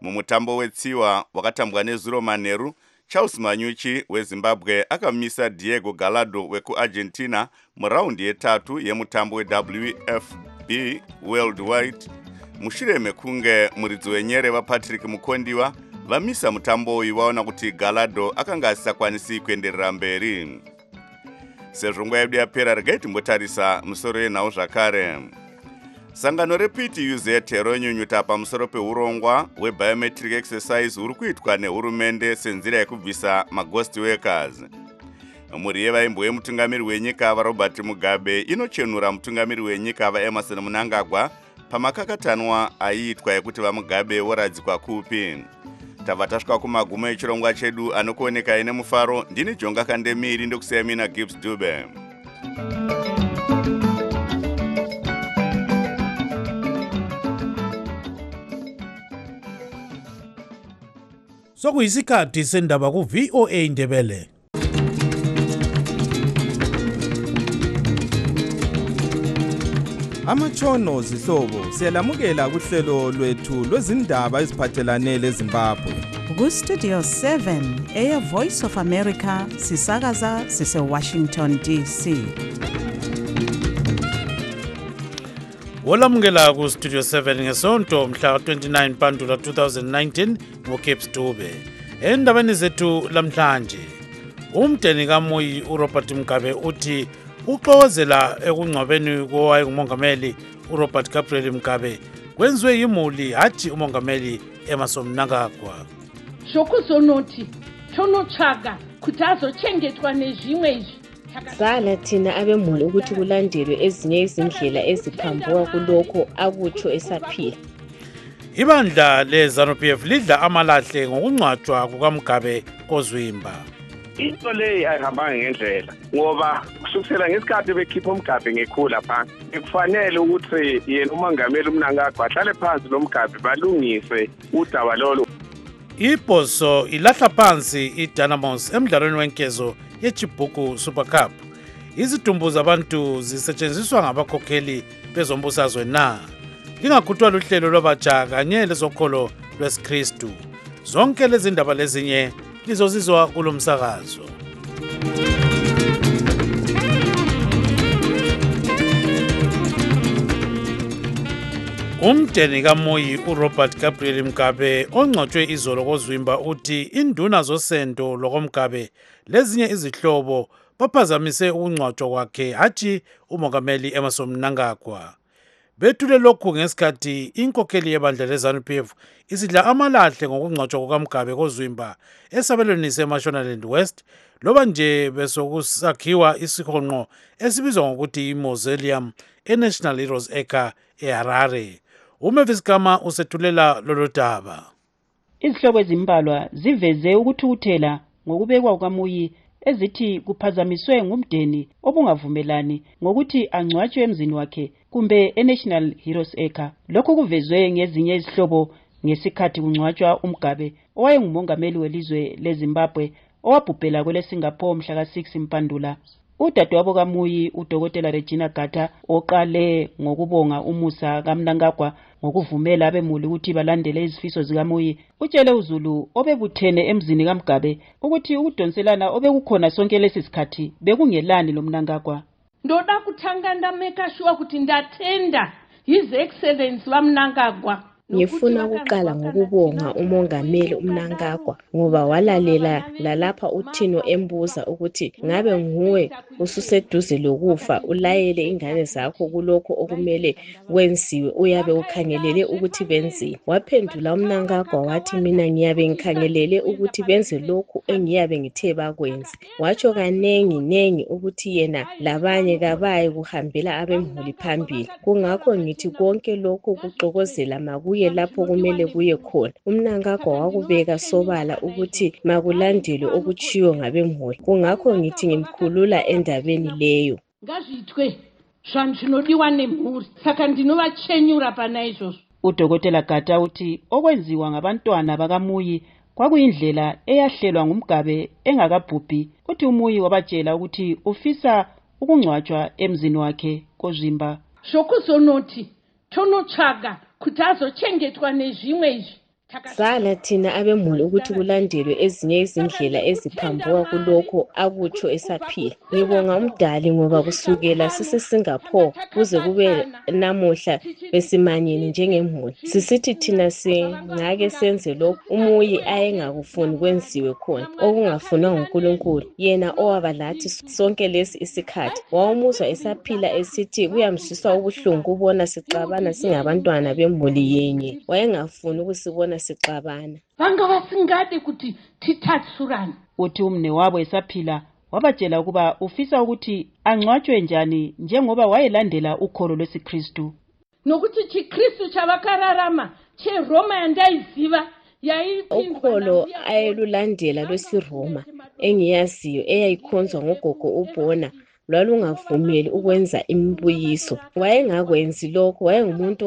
mumutambo wetsiwa wakatambwa nezuro manheru charles manyuchi wezimbabwe akamisa diego galado wekuargentina muraundi yetatu yemutambo wewfb worldwide. Mushure mekunge muridzi wenyere vapatrick mukondiwa vamisa mutambo uyu vaona kuti galado akanga asisakwanisi kuenderera mberi. Sezvo nguva yedu yapera regai timbotarisa musoro yenhau zvakare sangano reptuz ronyunyuta pamusoro peurongwa hwebiometric exercise huri kuitwa nehurumende senzira yekubvisa maghost workers. Mhuri yevaimbo vemutungamiri wenyika varobert mugabe inochenura mutungamiri wenyika vaemarson munangagwa pamakakatanwa aiitwa ekuti vamugabe voradzikwa kupi. Tabva tasvika kumagumo echirongwa chedu anokuonekai nemufaro ndini jonga kandemiri ndekusiya mina gibbs dube sokuyisikhathi sendaba ku-voa ndebele. Amatshono zihlobo siyalamukela kuhlelo lwethu lwezindaba eziphathelane lezimbabwe. Kustudio 7 eyevoice of america sisakaza sisewashington dc olamukela kustudio 7 ngesonto mhla ka-29 mpandula 2019 ngucape dube. Endabeni zethu lamhlanje umdeni kamuyi urobert mgabe uthi uxokozela ekungcwabeni kowayengumongameli urobert gabriel mgabe kwenziwe yimuli hatshi umongameli emerson mnangagwa zvokuzonoti tonotsvaga kuti azochengetwa nezvimwe izvi sala thina abemuli ukuthi kulandelwe ezinye izindlela eziphambuka kulokho akutsho esaphila. Ibandla le-zanup f lidla amalahle ngokungcwatshwa kukamgabe kozwimba. Into leyi ayihambanga ngendlela ngoba kusukisela ngesikhathi bekhipha umgabe ngekhula phansi bekufanele ukuthi yena umongameli umnankagwa ahlale phansi lo mgabe balungise udaba lolo ibhoso ilahla phansi idynamos emdlalweni wenkezo yechibuku super cup. Izidumbu zabantu zisetshenziswa ngabakhokheli bezombusazwe na? Lingakhuthwa luhlelo lwabatsha kanye lezokholo lwesikristu. Zonke lezi ndaba lezinye lizozizwa kulo msakazo umdeni kamoyi urobert gabriel mgabe ongcwatshwe izolo kozwimba uthi induna zosendo lokomgabe lezinye izihlobo baphazamise ukungcwatshwa kwakhe hatshi umongameli emerson mnangagwa. Bethule lokhu ngesikhathi inkokheli yebandla le-zanup f isidla amalahle ngokungcwatshwa kukamgabe kozwimba esabelweni semashonaland west loba nje besokusakhiwa isihonqo esibizwa ngokuthi imausoleum enational heroes acre eharare. Umavis gama usethulela lolo daba. Izihlobo ezimbalwa ziveze ukuthukuthela ngokubekwa kukamuyi ezithi kuphazamiswe ngumdeni obungavumelani ngokuthi angcwatshwe emzini wakhe kumbe enational heroes acre. Lokhu kuvezwe ngezinye izihlobo ngesikhathi kungcwatshwa umgabe owayengumongameli welizwe lezimbabwe owabhubhela kwele-singapore mhla ka-6 mpandula. Udadewabo kamuyi udokotela regina gata oqale ngokubonga umusa kamnankagwa ngokuvumela abemuli ukuthi balandele izifiso zikamuyi utshele uzulu obebuthene emzini kamgabe ukuthi ukudonselana obekukhona sonke lesi sikhathi bekungelani lo mnankagwa ndoda kutanga ndameka sure kuti ndatenda his excellence vamnangagwa ngifuna ukuqala ngokubonga umongameli umnankagwa ngoba walalela lalapha uthino embuza ukuthi ngabe nguwe ususeduze lokufa ulayele ingane zakho kulokho okumele kwenziwe uyabe ukhangelele ukuthi benzeni waphendula umnankagwa wathi mina ngiyabe ngikhangelele ukuthi benze lokhu engiyabe ngithe bakwenze watsho kanengi nengi ukuthi yena labanye kabayi kuhambela abemhuli phambili. kungakho ngithi konke lokhu kuxokozela makuye kuye lapho kumele kuye khona. Umnankagwa wakubeka sobala ukuthi makulandelwe okutshiwo ngabemholi kungakho ngithi ngimkhulula endabeni leyo. Ngazviitwe zvanhu zvinodiwa nemhuri. Saka ndinovachenyura pana izvozvo udokotela gata uthi okwenziwa ngabantwana bakamuyi kwakuyindlela eyahlelwa ngumgabe engakabhubhi. Uthi umuyi wabatshela ukuthi ufisa ukungcwatshwa emzini wakhe kozvimba zvokuzonoti tonotsvaga kuti azochengetwa nezvimwe izvi sala thina abemuli ukuthi kulandelwe ezinye izindlela eziphambuka kulokho akutsho esaphila. ngibonga umdali ngoba kusukela sisesingapore kuze kube namuhla besimanyene njengemuli. sisithi thina singake senze lokhu. Umuyi ayengakufuni kwenziwe khona. Okungafunwa ngunkulunkulu. Yena owaba lathi sonke lesi isikhathi. Wawumuzwa esaphila esithi kuyamzwisa ubuhlungu kubona sixabana singabantwana bemuli yenye. wayengafuni ukusibona sixabana. Vanga vasingadi kuti tithatsurane uthi umne wabo esaphila wabatshela ukuba ufisa ukuthi angcwatshwe njani njengoba wayelandela ukholo lwesikristu. Nokuti chikristu chavakararama cheroma yandaiziva ukholo ayelulandela lwesiroma engiyaziyo eyayikhonzwa ngogogo ubhona lwalungavumeli ukwenza imibuyiso wayengakwenzi lokho wayengumuntu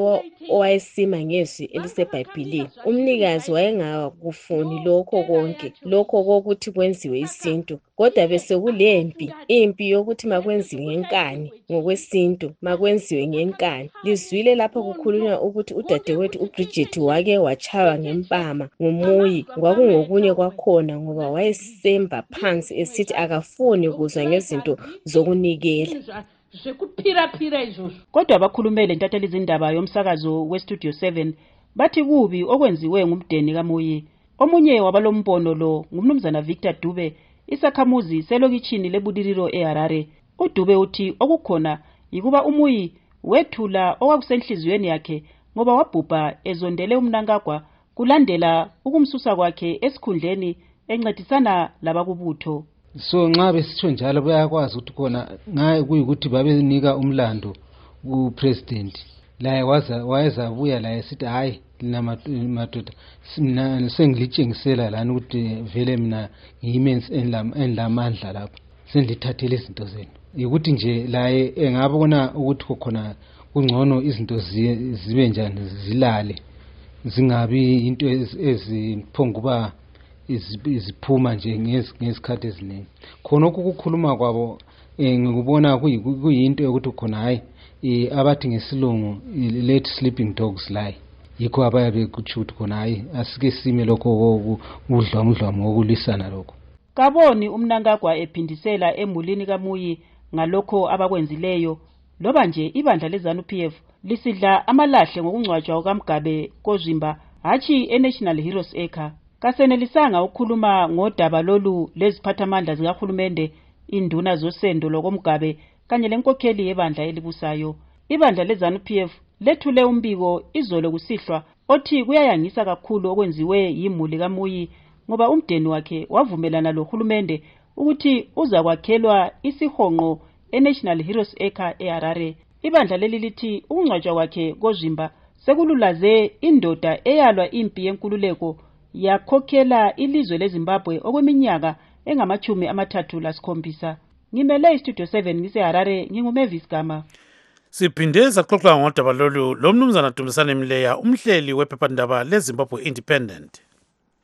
owayesima ngezwi elisebhayibhilini. Umnikazi wayengakufuni lokho konke lokho kokuthi kwenziwe isintu. Kodwa besekulempi impi yokuthi makwenziwe ngenkani ngokwesintu makwenziwe ngenkani. Lizwile lapho kukhulunywa ukuthi udadewethu ubridget wake watshaywa ngempama ngumuyi kwakungokunye kwakhona ngoba wayesemba phansi esithi akafuni kuzwa ngezinto zokunikela. Zvekuphiraphira izvozvo kodwa abakhulumele ntatheli izindaba yomsakazo westudio 7 bathi kubi okwenziwe ngumdeni kamuyi omunye wabalombono lo ngumnumzana victor dube isakhamuzi selokitshini lebudililo eharare. Udube uthi okukhona yikuba umuyi wethula okwakusenhliziyweni yakhe ngoba wabhubha ezondele umnankagwa kulandela ukumsusa kwakhe esikhundleni encedisana labakubutho. So nxa besitsho njalo bayakwazi ukuthi khona ngaye kuyikuthi babenika umlando kupresident. Laye wayezabuya laye sithi hhayi madoda. Sengilitshengisela lani ukuthi vele mina ngiyimi engilamandla lapha sendithathele izinto zenu. Yikuthi nje laye engabona ukuthi khona kungcono izinto zibe njani zilale. Zingabi into eziphonguba ziphuma nje ngezikhathi eziningi. Khonokho ukukhuluma kwabo um ngikubona kuyinto yokuthi khona hhayi um abathi ngesilungu late sleeping dogs lie. Yikho abayabe kutsho ukuthi khona hhayi asike sime lokho udlwamudlwamu wokulwisana lokho. Kaboni umnankagwa ephindisela emulini kamuyi ngalokho abakwenzileyo loba nje ibandla lezanup f lisidla amalahle ngokungcwatshwa kukamgabe kozimba hatshi enational heroes acre. Kasenelisanga ukukhuluma ngodaba lolu leziphathamandla zikahulumende induna zosendo lokomgabe kanye lenkokheli yebandla elibusayo. Ibandla lezanup f lethule umbiko izolo kusihlwa othi kuyayangisa kakhulu okwenziwe yimuli kamuyi ngoba umdeni wakhe wavumelana lohulumende ukuthi uza kwakhelwa isihonqo enational heroes acre eharare. Ibandla leli lithi ukungcwatshwa kwakhe kozimba sekululaze indoda eyalwa impi yenkululeko yakhokhela ilizwe lezimbabwe okweminyaka engamachumi amathathu lasikhombisa. Ngimele istudio 7 ngiseharare ngingumavis gama. Siphinde saxoxa ngodaba lolu lo mnumzana dumisane mleya umhleli wephephandaba lezimbabwe independent.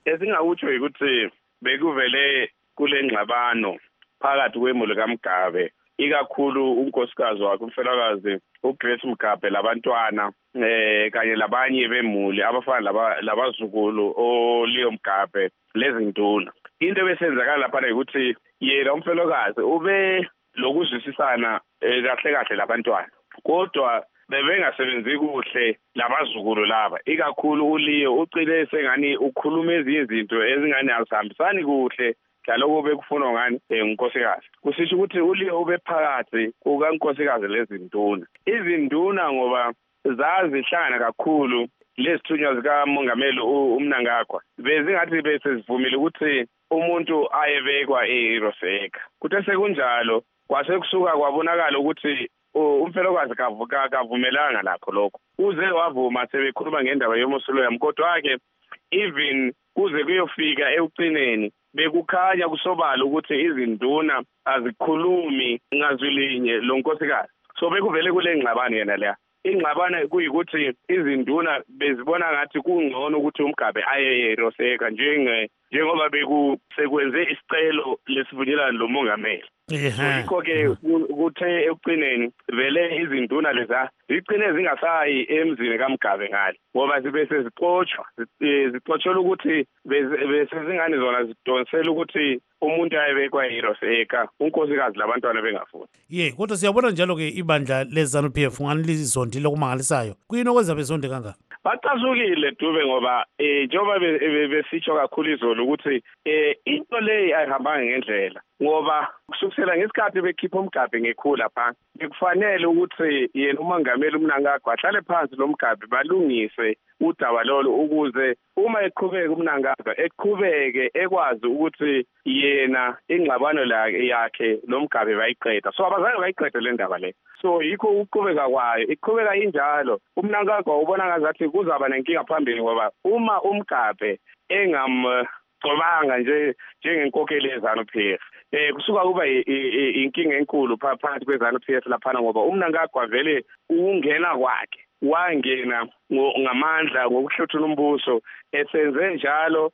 Esingakutsho yikuthi bekuvele kule ngxabano phakathi kwemuli kamgabe ikakhulu unkosikazi wakhe umfelakazi ugrace mgabe labantwana eh kanye labanye bemuli abafana labazukulu oleo mgabe lezinduna into ebesenzakala laphana yikuthi yena umfelokazi ube lokuzwisisana kahle kahle labantwana. Kodwa bebengasebenzi kuhle labazukulu laba. Ikakhulu uliyo ucile sengani ukhuluma ezinye izinto ezingani azihambisani kuhle laloko bekufunwa ngani um ngunkosikazi kusisho ukuthi uliyo ube phakathi kukankosikazi lezinduna izinduna ngoba zazihlangana kakhulu lezithunywa zikamongameli umnangagwa bezingathi besezivumile ukuthi umuntu ayebekwa e-roseka kuthe sekunjalo kwase kusuka kwabonakala ukuthi umfelokazi kavumelanga lapho lokho. Uze wavuma sebekhuluma ngendaba yomusulo yami kodwa-ke even kuze kuyofika ekucineni bekukhanya kusobala ukuthi izinduna azikhulumi ngazwi linye lo nkosikazi. So bekuvele kule ngxabano yena leya. Ingxabano kuyikuthi izinduna bezibona ngathi kungcono ukuthi umgabe aye eroseka njenge njengoba bekusekwenze isicelo lesivunyelano lomongameli. Yikho-ke kuthe ekucineni vele izinduna leza zigcine zingasayi emzini kamgabe ngale ngoba zibe sezixotshwa zixotshelwa ukuthi besezingane zona zidonsela ukuthi umuntu ayebekwa iroseka unkosikazi labantwana bengafuni. Ye kodwa siyabona njalo-ke ibandla lezanup f ngani lizondile okumangalisayo? Kuyini okwenza bezonde kangaka? Bacasukile dube ngoba um njengoba besitsho kakhulu izolo ukuthi um into leyi ayihambanga ngendlela ngoba kusukisela ngesikhathi bekhipha umgabhe ngekhula phansi bekufanele ukuthi yena umongameli umnangagwa ahlale phansi lo mgabhe balungise udaba lolo ukuze uma eqhubeka umnangagwa eqhubeke ekwazi ukuthi yena ingxabano yakhe lo mgabhe bayiqeda. So abazange bayiqede le ndaba le. So yikho ukuqhubeka kwayo. Iqhubeka injalo. Umnangagwa ubona ngazathi kuzaba nenkinga phambili ngoba uma umgabhe engam gcobanga nje njengenkokheli yeZanu PF eh kusuka kuba inkinga enkulu phakathi kweZanu PF laphana ngoba umnangagwa vele ukungena kwakhe wangena ngamandla ngokuhluthuna umbuso esenze njalo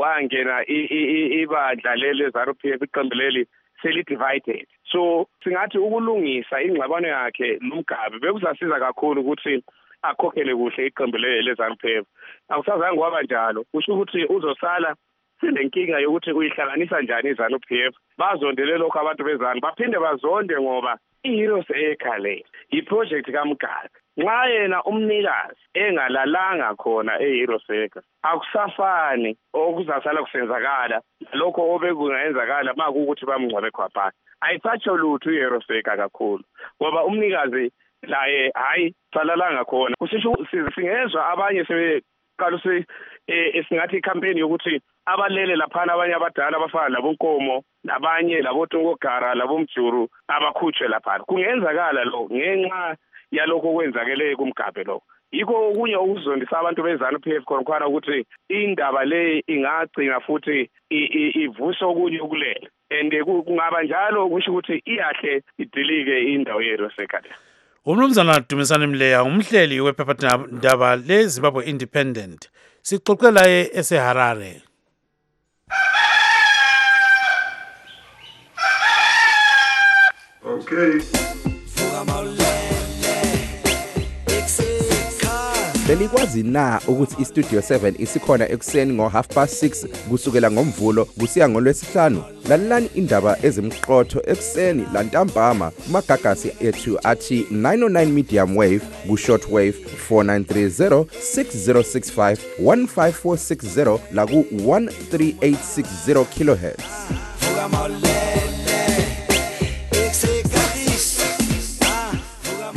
wangena ibandla leli leZanu PF iqembu leli seli-divided. So singathi ukulungisa ingxabano yakhe nomgabe bekuzasiza kakhulu ukuthi akhokhele kuhle iqembu lezanu p f akusazange kwaba njalo kusho ukuthi uzosala sinenkinga yokuthi uyihlanganisa njani izanu p f? Bazondele lokhu abantu bezanu baphinde bazonde ngoba i-heroes ekhale iproject kamgabe nxa yena umnikazi engalalanga khona e-Hiroseka akusafani okuzasala kusenzakala lokho obekungayenzakala makuwukuthi bamngcwabe khwaphana ayisatsho lutho i-Hiroseka kakhulu ngoba umnikazi laye hayi salalanga khona. Kusisho singezwa abanye sebeqala esingathi ikhampeni yokuthi abalele laphana abanye abadala abafana labonkomo nabanye labotongogara labomjuru abakhutshwe laphana. Kungenzakala lo ngenxa yalokho okwenzakele kumgabhe lo. Yikho okunye okuzondisa abantu bezanu p f khona ukuthi indaba le ingagcina futhi ivuse okunye ukulela and kungaba njalo kusho ukuthi iyahle idilike indawo yethu esekhaya. Umnumzana dumisani mleya umhleli wephephandaba lezimbabwe independent sixoxe laye eseharare. Okay belikwazi na ukuthi istudio 7 isikhona ekuseni ngo-half past 6 kusukela ngomvulo kusiya ngolwesihlanu? Lalelani indaba ezimqotho ekuseni lantambama. Kumagagasi ethu athi 909 medium wave ku-short wave 4930 6065 15460 laku-13860 kilohertz.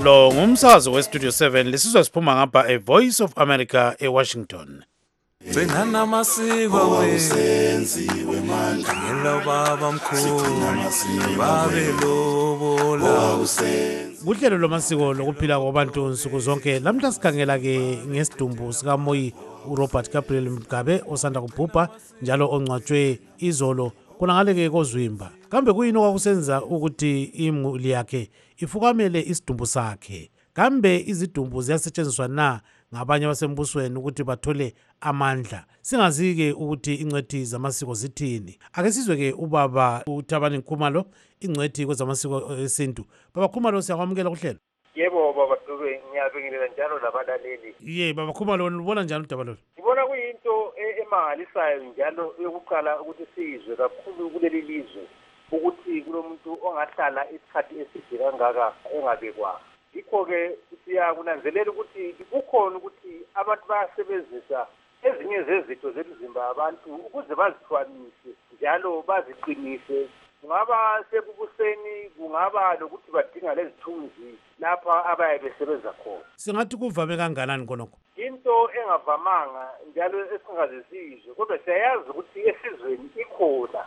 Lo ngumsakazo westudio 7 lesizwa siphuma ngapha evoice of america ewashington. Gcinana amasiko wenziwe manje ngela baba mkhulu. Babelobola kuhlelo lwamasiko lokuphila kwabantu nsuku zonke lamhla sikhangela-ke ngesidumbu sikamoyi urobert gabriel mgabe osanda kubhubha njalo ongcwatshwe izolo khonangale-ke kozwimba. Kambe kuyini okwakusenza ukuthi imuli yakhe ifukamele isidumbu sakhe. Kambe izidumbu ziyasetshenziswa na ngabanye abasembusweni ukuthi bathole amandla? Singazi-ke ukuthi ingcwethi zamasiko zithini? Ake sizwe-ke ubaba uthabani nkhumalo ingcwethi kwezamasiko esintu. Baba khumalo siyakwamukela kuhlelo yebo baba dube ngiyabingelela njalo labalaleli ye baba khumalo libona njani udaba lolu ngibona kuyinto emangalisayo njalo yokuqala ukuthi sizwe kakhulu kuleli lizwe. Ukuthi kulomuntu ongahlala isikhathi eside kangaka engabekwanga yikho-ke siyakunanzelela ukuthi kukhona ukuthi abantu bayasebenzisa ezinye zezitho zemzimba yabantu ukuze bazithwamise njalo baziqinise. Kungaba sekubuseni kungaba lokuthi badinga lezithunzi lapha abaye besebenza khona. Singathi kuvame kanganani khonokho into engavamanga njalo esingazisizwe kodwa siyayazi ukuthi esizweni ikhona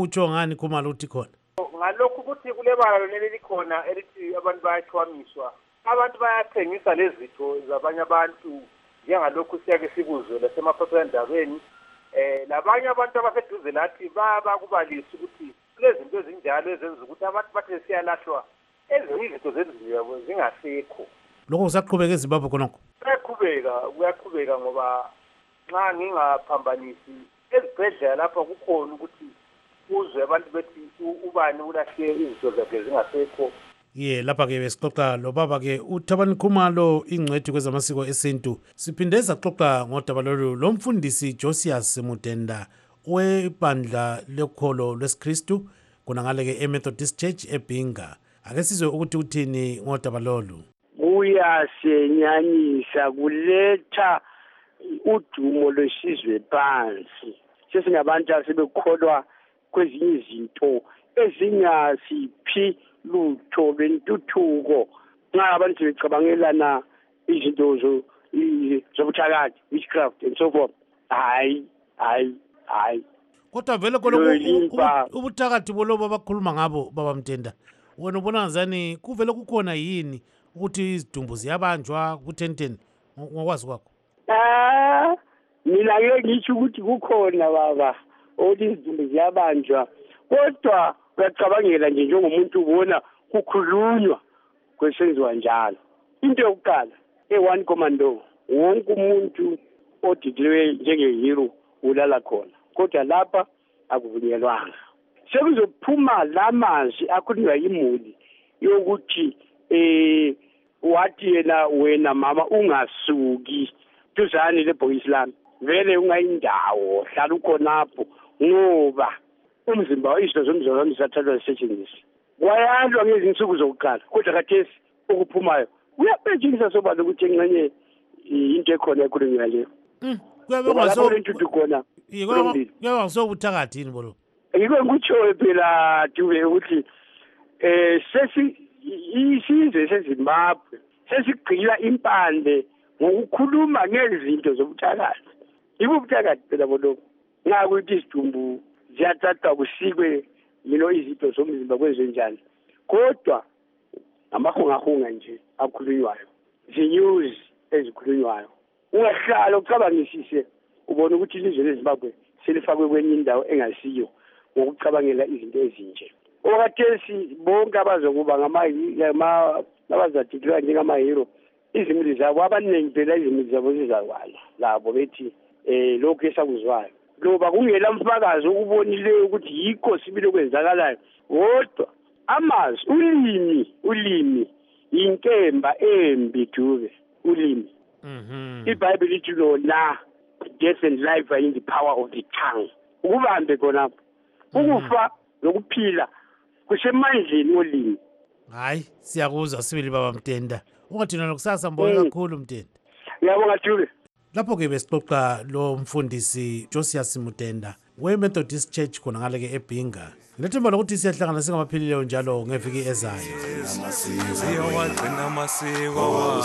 utsho ngani khumalo uthi khona? Ngalokhu ukuthi kulebala loneli likhona elithi abantu bayathwamiswa abantu bayathengisa lezitho zabanye abantu njengalokhu siyake sikuzwe lasemaphephandabeni um labanye abantu abaseduze lathi bakubalisa ukuthi kulezinto ezinjalo ezenza ukuthi abantu bathe siyalahlwa. Ezinye izinto zendlu yabo zingasekho. Lokho kusaqhubeka ezimbabwe khonokho? Kuyaqhubeka kuyaqhubeka ngoba nxa ngingaphambanisi ezibhedlela lapha kukhona ukuthi kuzwe abantu bethi ubani ulahle izinto zakhe zingasekho. Ye lapha-ke besixoxa lobaba-ke uthabani khumalo ingcwethi kwezamasiko esintu. Siphinde saxoxa ngodaba lolu lomfundisi josias mudenda webandla lekholo lwesikristu khonangale-ke emethodist church ebhinga ake sizwe ukuthi uthini ngodaba lolu? Kuyasenyanyisa kuletha udumo lwesizwe phansi. Sesingabantu asebekholwa kwezinye izinto ezingasiphi lutho lwentuthuko nxa abantu sebecabangelana izinto zobuthakathi witchcraft and so forth. Hayi hayi hayi. Kodwa vele ubuthakathi bolobo abakhuluma ngabo baba mtenda wena ubona ngazani kuvele kukhona yini ukuthi izidumbu ziyabanjwa ku-1010 ngokwazi kwakho? Ah, mina ngeke ngitsho ukuthi kukhona baba. Izidumbu ziyabanjwa. Kodwa uyacabangela nje njengomuntu ubona kukhulunywa kwesenziwa njalo. Into yokuqala e-one commando wonke umuntu odidliwe njengehero ulala khona kodwa lapha akuvunyelwanga. Sekuzophuma la mazwi akhulunywa yimuli yokuthi eh wathi yena wena mama ungasuki duzane lebhokisi lami vele ungayindawo hlala ukhonapho. ngoba umzimba izinto zomzolwane zathathwa zisetshenziswe kwayalwa ngezinsuku zokuqala kodwa kathesi okuphumayo kuyabetshingisa sobani ukuthi engxenye into ekhona ekhulunywa yaleyo. Hmm, Kuyabekwalentuthu khona kuyaba ngisobuthakathi yini bolo? Yiko ngikutshoyo phela dube ukuthi um eh, sesiyisizwe sezimbabwe sesigqila impande ngokukhuluma ngezinto zobuthakathi. Yibo ubuthakathi phela bolobu ngakuthi isidumbu ziyathathwa kusikwe yino izinto zomzimba kwenziwe njani kodwa amahungahunga nje akhulunywayo zinews ezikhulunywayo. Ungahlala ucabangisise ubone ukuthi ilizwe lezimbabwe selifakwe kwenye indawo engasiyo ngokucabangela izinto ezinje. Okhathesi bonke abazokuba abazadikilwa njengamahero izimuli zabo abaningi phela izimuli zabo zizakwala. Labo bethi um lokhu esakuzwayo. Loba kungela mfakazi okubonileyo ukuthi yikho sibile kwenzakalayo kodwa amazwi ulimi ulimi yinkemba embi dube ulimi. Ibhayibheli lithi lona death and life are in the power of the tongue. Ukubambe khonapho ukufa nokuphila kusemandleni olimi. Hayi siyakuzwa sibili baba mtenda. Ungathina nokusasa mbonge Mm. kakhulu mtenda. Ngiyabonga dube lapho-ke besixoxa lo mfundisi josias mutenda we-methodist church khona ngale-ke ebhinga ngilethemba lokuthi siyahlangana singamaphilileyo njalo ngeviki ezayo. Siyawagcina amasiko wabo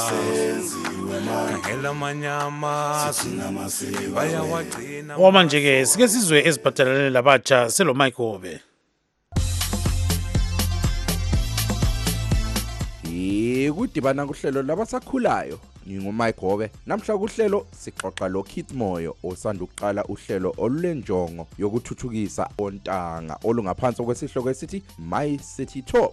khangela amanye amazwe bayawagcina okwamanje-ke sike sizwe eziphathelane labatsha selomike hobe. Ikudibana kuhlelo labasakhulayo. Ngingumike hobe. Namhla kuhlelo sixoxa lo kit moyo osanda ukuqala uhlelo olulenjongo yokuthuthukisa ontanga olungaphansi kwesihloko esithi my city tour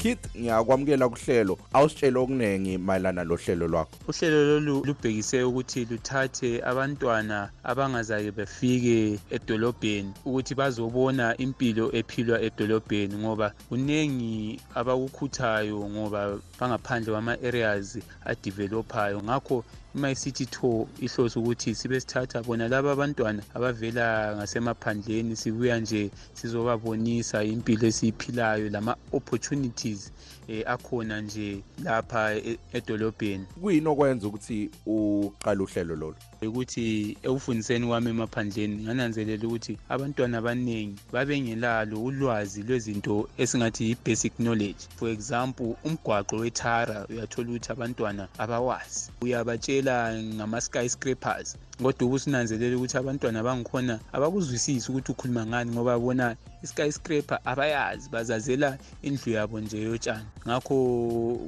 kit ngiyakwamukela kuhlelo awusitshele okuningi mayelana lohlelo lwakho. Uhlelo lolu lubhekise ukuthi luthathe abantwana abangazake befike edolobheni ukuthi bazobona impilo ephilwa edolobheni ngoba kuningi abakukhuthayo ngoba bangaphandle kwama-areas adevelophayo ngakho i-mycity tour ihlose ukuthi sibe sithatha bona laba abantwana abavela ngasemaphandleni sibuya nje sizobabonisa impilo esiyiphilayo lama-opportunities eh, akhona nje lapha e- edolobheni. Kuyini okwenza ukuthi uqale uhlelo lolu? Ukuthi ekufundiseni kwami emaphandleni ngananzelela ukuthi abantwana abaningi babengelalo ulwazi lwezinto esingathi yi-basic knowledge. For example umgwaqo wethara uyathola ukuthi abantwana abawazi. Uyabatshela ngama-skyscrapers. Kodwa ubusinanzelela ukuthi abantwana bangikhona abakuzwisisi ukuthi ukhuluma ngani ngoba bona i-skyscraper abayazi bazazela indlu yabo nje yotshani. Ngakho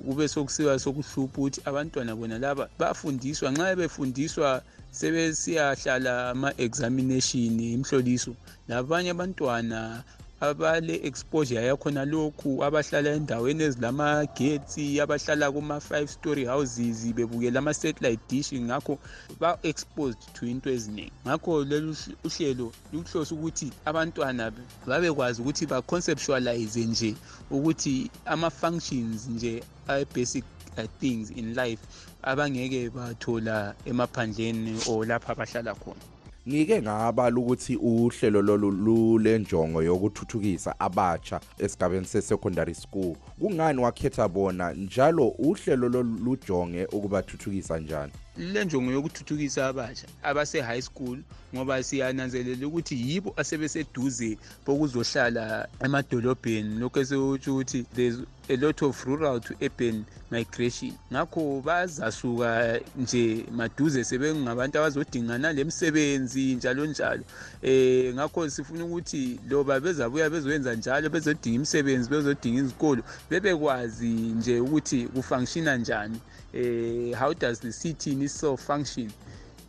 kube sokusiba sokuhlupha ukuthi abantwana bona laba bafundiswa nxa befundiswa sebesiyahlala ama-examination imhloliso labanye abantwana abale-exposure yakhona lokhu abahlala endaweni ezilamagetsi abahlala kuma-five story houses bebukela ama-satellite dish ngakho ba-exposed to into eziningi. Ngakho lolu hl- uhlelo luhlose ukuthi abantwana babekwazi ukuthi ba-conceptualize nje ukuthi ama-functions nje a-basic uh, things in life abangeke bathola emaphandleni or lapha abahlala khona. Ngike ngabala ukuthi uhlelo lolu lule njongo yokuthuthukisa abatsha esigabeni se-secondary school. Kungani wakhetha bona? Njalo uhlelo lolu lujonge ukubathuthukisa njani? Le njongo yokuthuthukisa abasha abase-high school ngoba siyananzelela ukuthi yibo asebeseduze bokuzohlala emadolobheni. Lokhu esekutsho ukuthi there's a lot of rural to urban migration. Ngakho bazasuka nje maduze sebengabantu abazodingana lemsebenzi njalo njalo. Eh ngakho sifuna ukuthi loba bezabuya bezoyenza njalo bezodinga imisebenzi bezodinga izikolo bebekwazi nje ukuthi kufunctiona njani. Eh how does the city needs to function?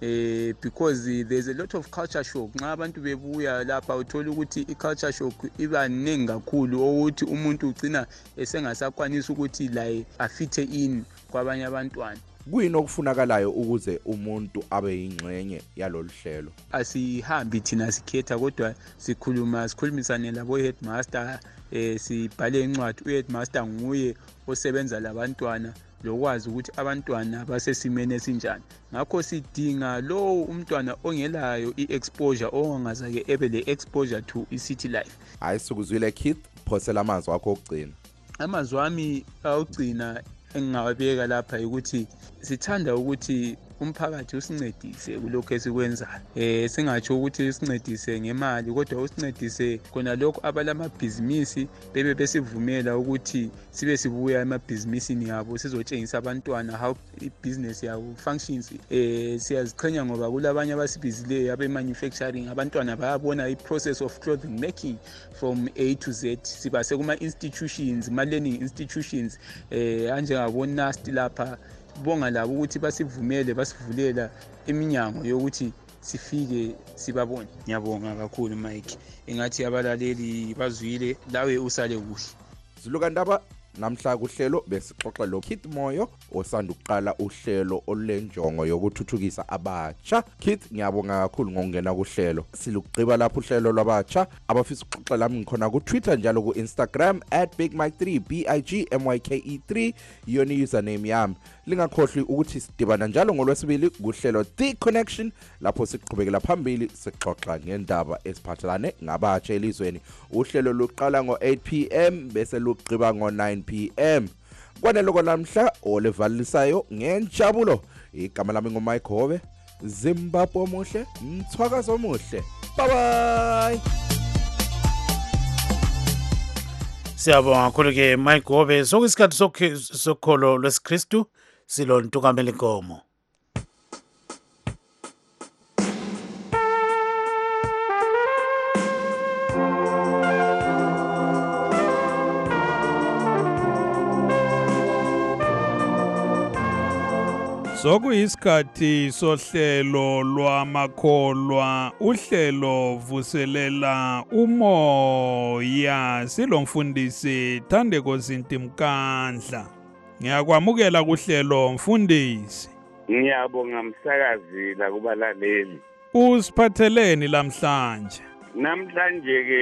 Eh because there's a lot of culture shock. Nxa abantu bebuya lapha uthola ukuthi i-culture shock iba ningi kakhulu ukuthi umuntu ugcina esengasakwanisi ukuthi laye afithe in kwabanye abantwana. Kuyini okufunakalayo ukuze umuntu abe yingxenye yalolu hlelo? Asihambi thina sikhetha kodwa sikhuluma sikhulumisane labo-headmaster eh sibhale incwadi. U-headmaster nguye osebenza labantwana. Lokwazi ukuthi abantwana basesimeni esinjani. Ngakho sidinga lowo umntwana ongelayo i-exposure ongazake ebe le-exposure to i-city life. Hayi sikuzwile keith phosela amazwi akho okugcina. Amazwi ami awugcina engingawabeka lapha ukuthi sithanda ukuthi umphakathi usincedise kulokhu esikwenzayo. Eh singatsho ukuthi usincedise ngemali kodwa usincedise khona lokho abalamabhizinisi bebe besivumela ukuthi sibe sibuya emabhizinisini yabo sizotshengisa abantwana how ibhizinesi yabo functions. Eh siyaziqhenya ngoba kulabanye abasibhizileyo abe-manufacturing abantwana bayabona i-process of clothing making from a to z. Siba sekuma-institutions ma-learning institutions eh anjengabo-nast lapha bonga labo ukuthi basivumele basivulela iminyango yokuthi sifike sibabone. Ngiyabonga kakhulu mike. Engathi abalaleli bazwile lawe usale kuhle. Zilukandaba namhla kuhlelo besixoxa lo Kit Moyo osanda ukuqala uhlelo olulenjongo yokuthuthukisa abatsha. Kit ngiyabonga kakhulu ngokungena kuhlelo. Silugqiba lapho uhlelo lwabatsha. Abafisa ukuxoxa lami ngikhona ku Twitter njalo ku Instagram @bigmike3 b i g m y k e 3 yona username yami. Lingakhohlwi ukuthi sidibana njalo ngolwesibili kuhlelo The Connection lapho siqhubekela phambili sixoxa ngendaba eziphathelane ngabatsha elizweni. Uhlelo luqala ngo-8 pm bese lugqiba ngo-9 pm kwaneloko namhla olevalisayo ngenjabulo igama lami ngumike hove zimbabwe omuhle mthwakazo omuhle. Bye siyabonga kakhulu-ke mike gobe sokuyisikhathi sokholo lwesikristu. Silo ntukamela inkomo. Sokuyisikhathi sohlelo lwamakholwa uhlelo vuselela umoya. Silomfundisi Thandeko Zintimkandla ngiyakwamukela kuhlelo mfundisi. Ngiyabonga msakazi lakubalaleli usiphatheleni lamhlanje. Namhlanje ke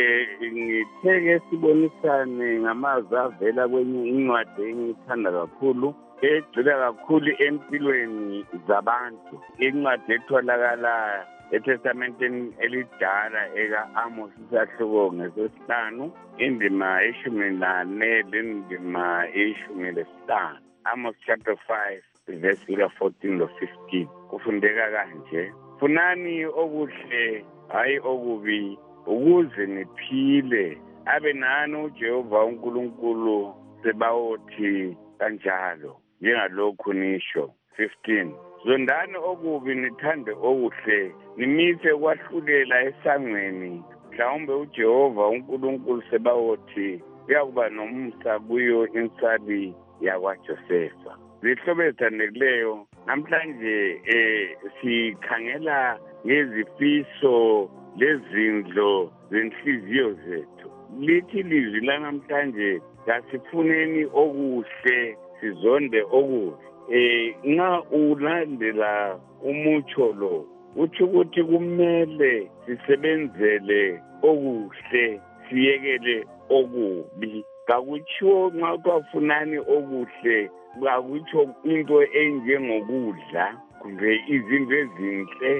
ngitheke sibonisane ngamazwi avela kwenye incwadi engiyithanda kakhulu egxila kakhulu empilweni zabantu. Incwadi etholakala etestamenteni elidala eka-amos isahluko ngesesihlanu indima eshumi nane lendima eshumi lesihlanu amos chapter 5 verse lika 14 lo 15 kufundeka kanje funani okuhle hayi okubi ukuze niphile. Abe nani ujehova unkulunkulu sebawothi kanjalo? Njengalokhu nisho 15 zondani okubi nithande okuhle. Nimise ukwahlulela esangweni. Mhlawumbe ujehova unkulunkulu sebawothi uyakuba nomsa kuyo insabi yakwajosefa. Zihlobo ezithandekileyo namhlanje eh sikhangela ngezifiso lezindlo zenhliziyo zethu. Lithi lizwi lanamhlanje kasifuneni okuhle sizonde okuhle. Eh nxa ulandela umutsho lo utsho ukuthi kumele sisebenzele okuhle siyekele okubi. Kakutshiwo nxa kwafunani okuhle akutsho into enjengokudla kumbe izinto ezinhle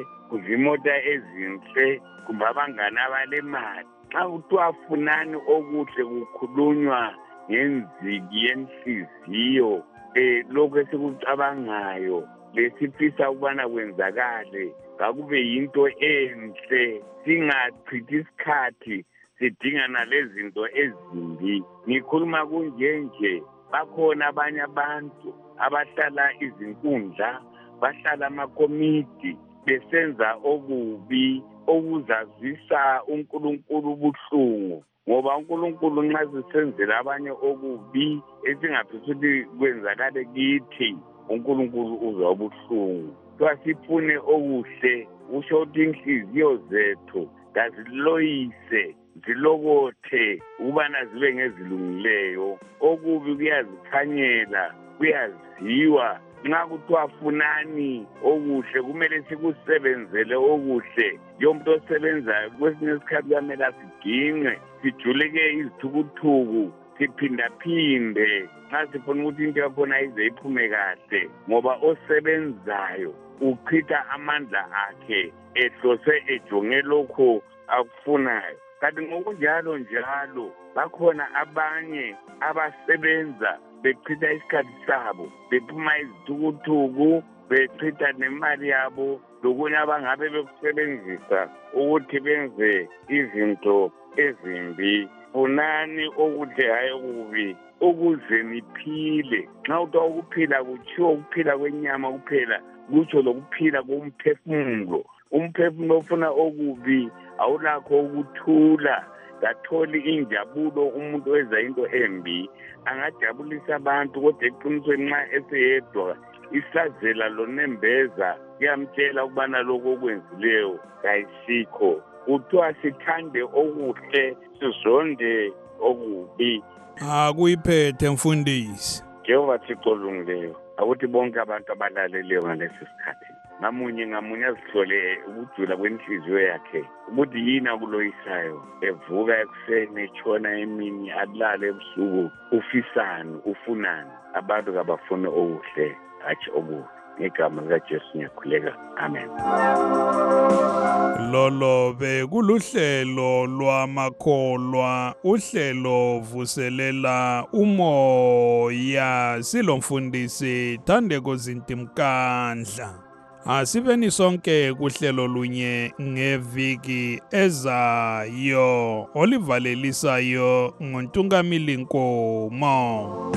zimota ezinhle kumbe abangani abalemali nxa kuthiwa funani okuhle kukhulunywa ngenziki yenhliziyo. Um lokhu esikucabangayo lesifisa ukubana kwenzakale kakube yinto enhle. Singachithi isikhathi sidingana lezinto ezimbi. Ngikhuluma kunjenje bakhona abanye abantu abahlala izinkundla bahlala amakomiti besenza okubi okuzazisa unkulunkulu ubuhlungu. Ngoba unkulunkulu nxa sisenzela abanye okubi esingafisa ukuthi kwenzakale kithi unkulunkulu uzwa ubuhlungu. Kuthiwa sifune okuhle kusho ukuthi inhliziyo zethu kaziloyise zilokothe ukubana zibe ngezilungileyo. Okubi kuyazikhanyela kuyaziwa. Nxa kuthiwa funani okuhle kumele sikusebenzele okuhle. Yomuntu osebenzayo kwesinye isikhathi kuyamele asiginqe. Sijuleke izithukuthuku siphindaphinde. Nxa sifuna ukuthi into yakhona ize iphume kahle ngoba osebenzayo uchitha amandla akhe ehlose ejonge lokho akufunayo. Kanti ngokunjalo njalo bakhona abanye abasebenza bechitha isikhathi sabo bephuma izithukuthuku bechitha nemali yabo lokunye abangabe bekusebenzisa ukuthi benze izinto ezimbi. Funani okuhle hayi okubi ukuze niphile. Nxa kuthiwa ukuphila kutshiwo ukuphila kwenyama kuphela kutsho lokuphila komphefumulo. Umphefumulo ofuna okubi awulakho ukuthula. Katholi injabulo umuntu owenza into embi. Angajabulisa abantu kodwa eqinisweni nxa eseyedwa isazela lonembeza kuyamtshela ukubana lokhu okwenzileyo kayisikho. Kuthiwa sithande okuhle sizonde okubi. Akuyiphethe mfundisi. Jehova thixo olungileyo akuthi bonke abantu abalaleleyo ngalesi sikhathi ngamunye ngamunye azihlole ukujula kwenhliziyo yakhe ukuthi yini akuloyisayo. Evuka ekuseni etshona emini alale ebusuku ufisani ufunani abantu kabafune okuhle. Hatshi okubi ngegama likajesu ngiyakhuleka. Amen. Lolo bekuluhlelo lwamakholwa uhlelo vuselela umoya. Silomfundisi Thandeko Zintimkandla Asibeni sonke kuhlelo lunye ngeviki ezayo olivalelisayo ngontungamili Nkomo.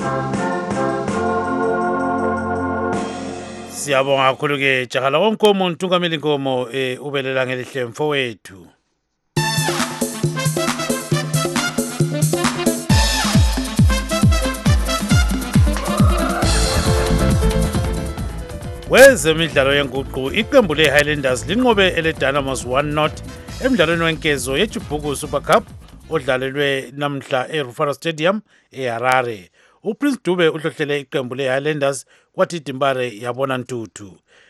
Siyabonga kakhulu ke jahala wonke umuntu unkameli nkomo eh, ubelela ngelihle mfowethu. Wezemidlalo yenguqu iqembu le-highlanders linqobe ele-dynamos 1 not emdlalweni wenkezo yechibuku super cup odlalelwe namhla erufaro stadium eharare. Uprince dube uhlohlele iqembu le-highlanders kwathi idimbare yabona ntuthu.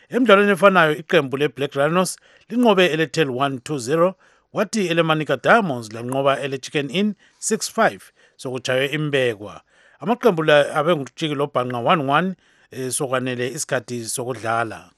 Emdlalweni efanayo iqembu le-black rhinos linqobe ele-tel 120 kwathi elemanika diamonds lanqoba ele-chicken in 65 sokutshaywe imbekwa. Amaqembu la abengutshiki lobhanqa 11 eh, sokwanele isikhathi sokudlala.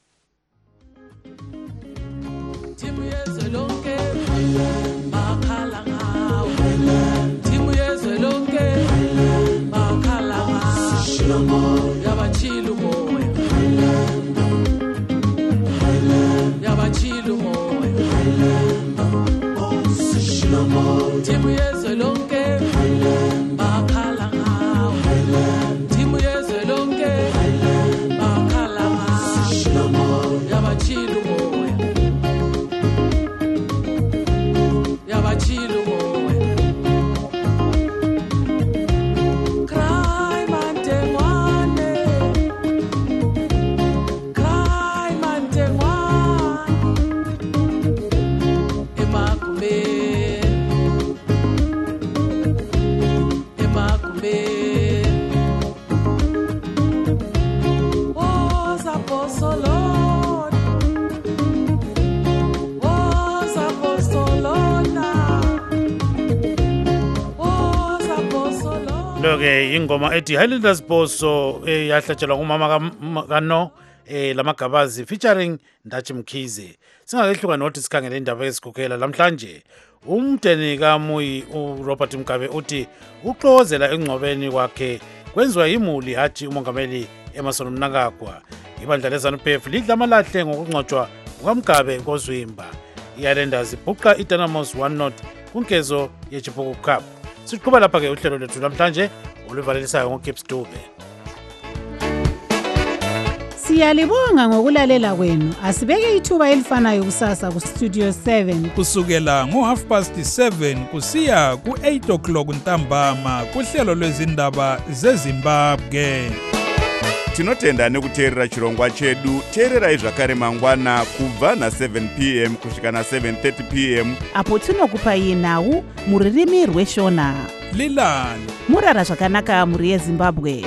amor. Siempre es el hombre. Ingoma ethi highlanders boso eyahlatshelwa ngumama kam- kano eh lamagabazi featuring ndachi mkhize. Singakehluka nothi sikhangele indaba ezigukhela lamhlanje umdeni kamuyi urobert mgabe uthi uxozela engcwabeni kwakhe kwenziwa yimuli hathi umongameli emerson mnangagwa. Ibandla lezanup f lidla amalahle ngokungcotshwa kukamgabe kozwimba iislanders ibhuqa idynamos 1 not kunkezo yechipuku cup siqhuba lapha-ke uhlelo lwethu namhlanje oluvalelisayo ngogibbs dube siyalibonga ngokulalela kwenu. Asibeke ithuba elifanayo kusasa kustudio 7 kusukela ngo-half past 7 kusiya ku-8 o'clock ntambama kuhlelo lwezindaba zezimbabwe. Tinotenda nekuteerera chirongwa chedu. Teererai zvakare mangwana kubva na7 p m kusvika na730 p m. Apo tinokupai nhau muririmi rweshona. Lilani. Murara zvakanaka mhuri yezimbabwe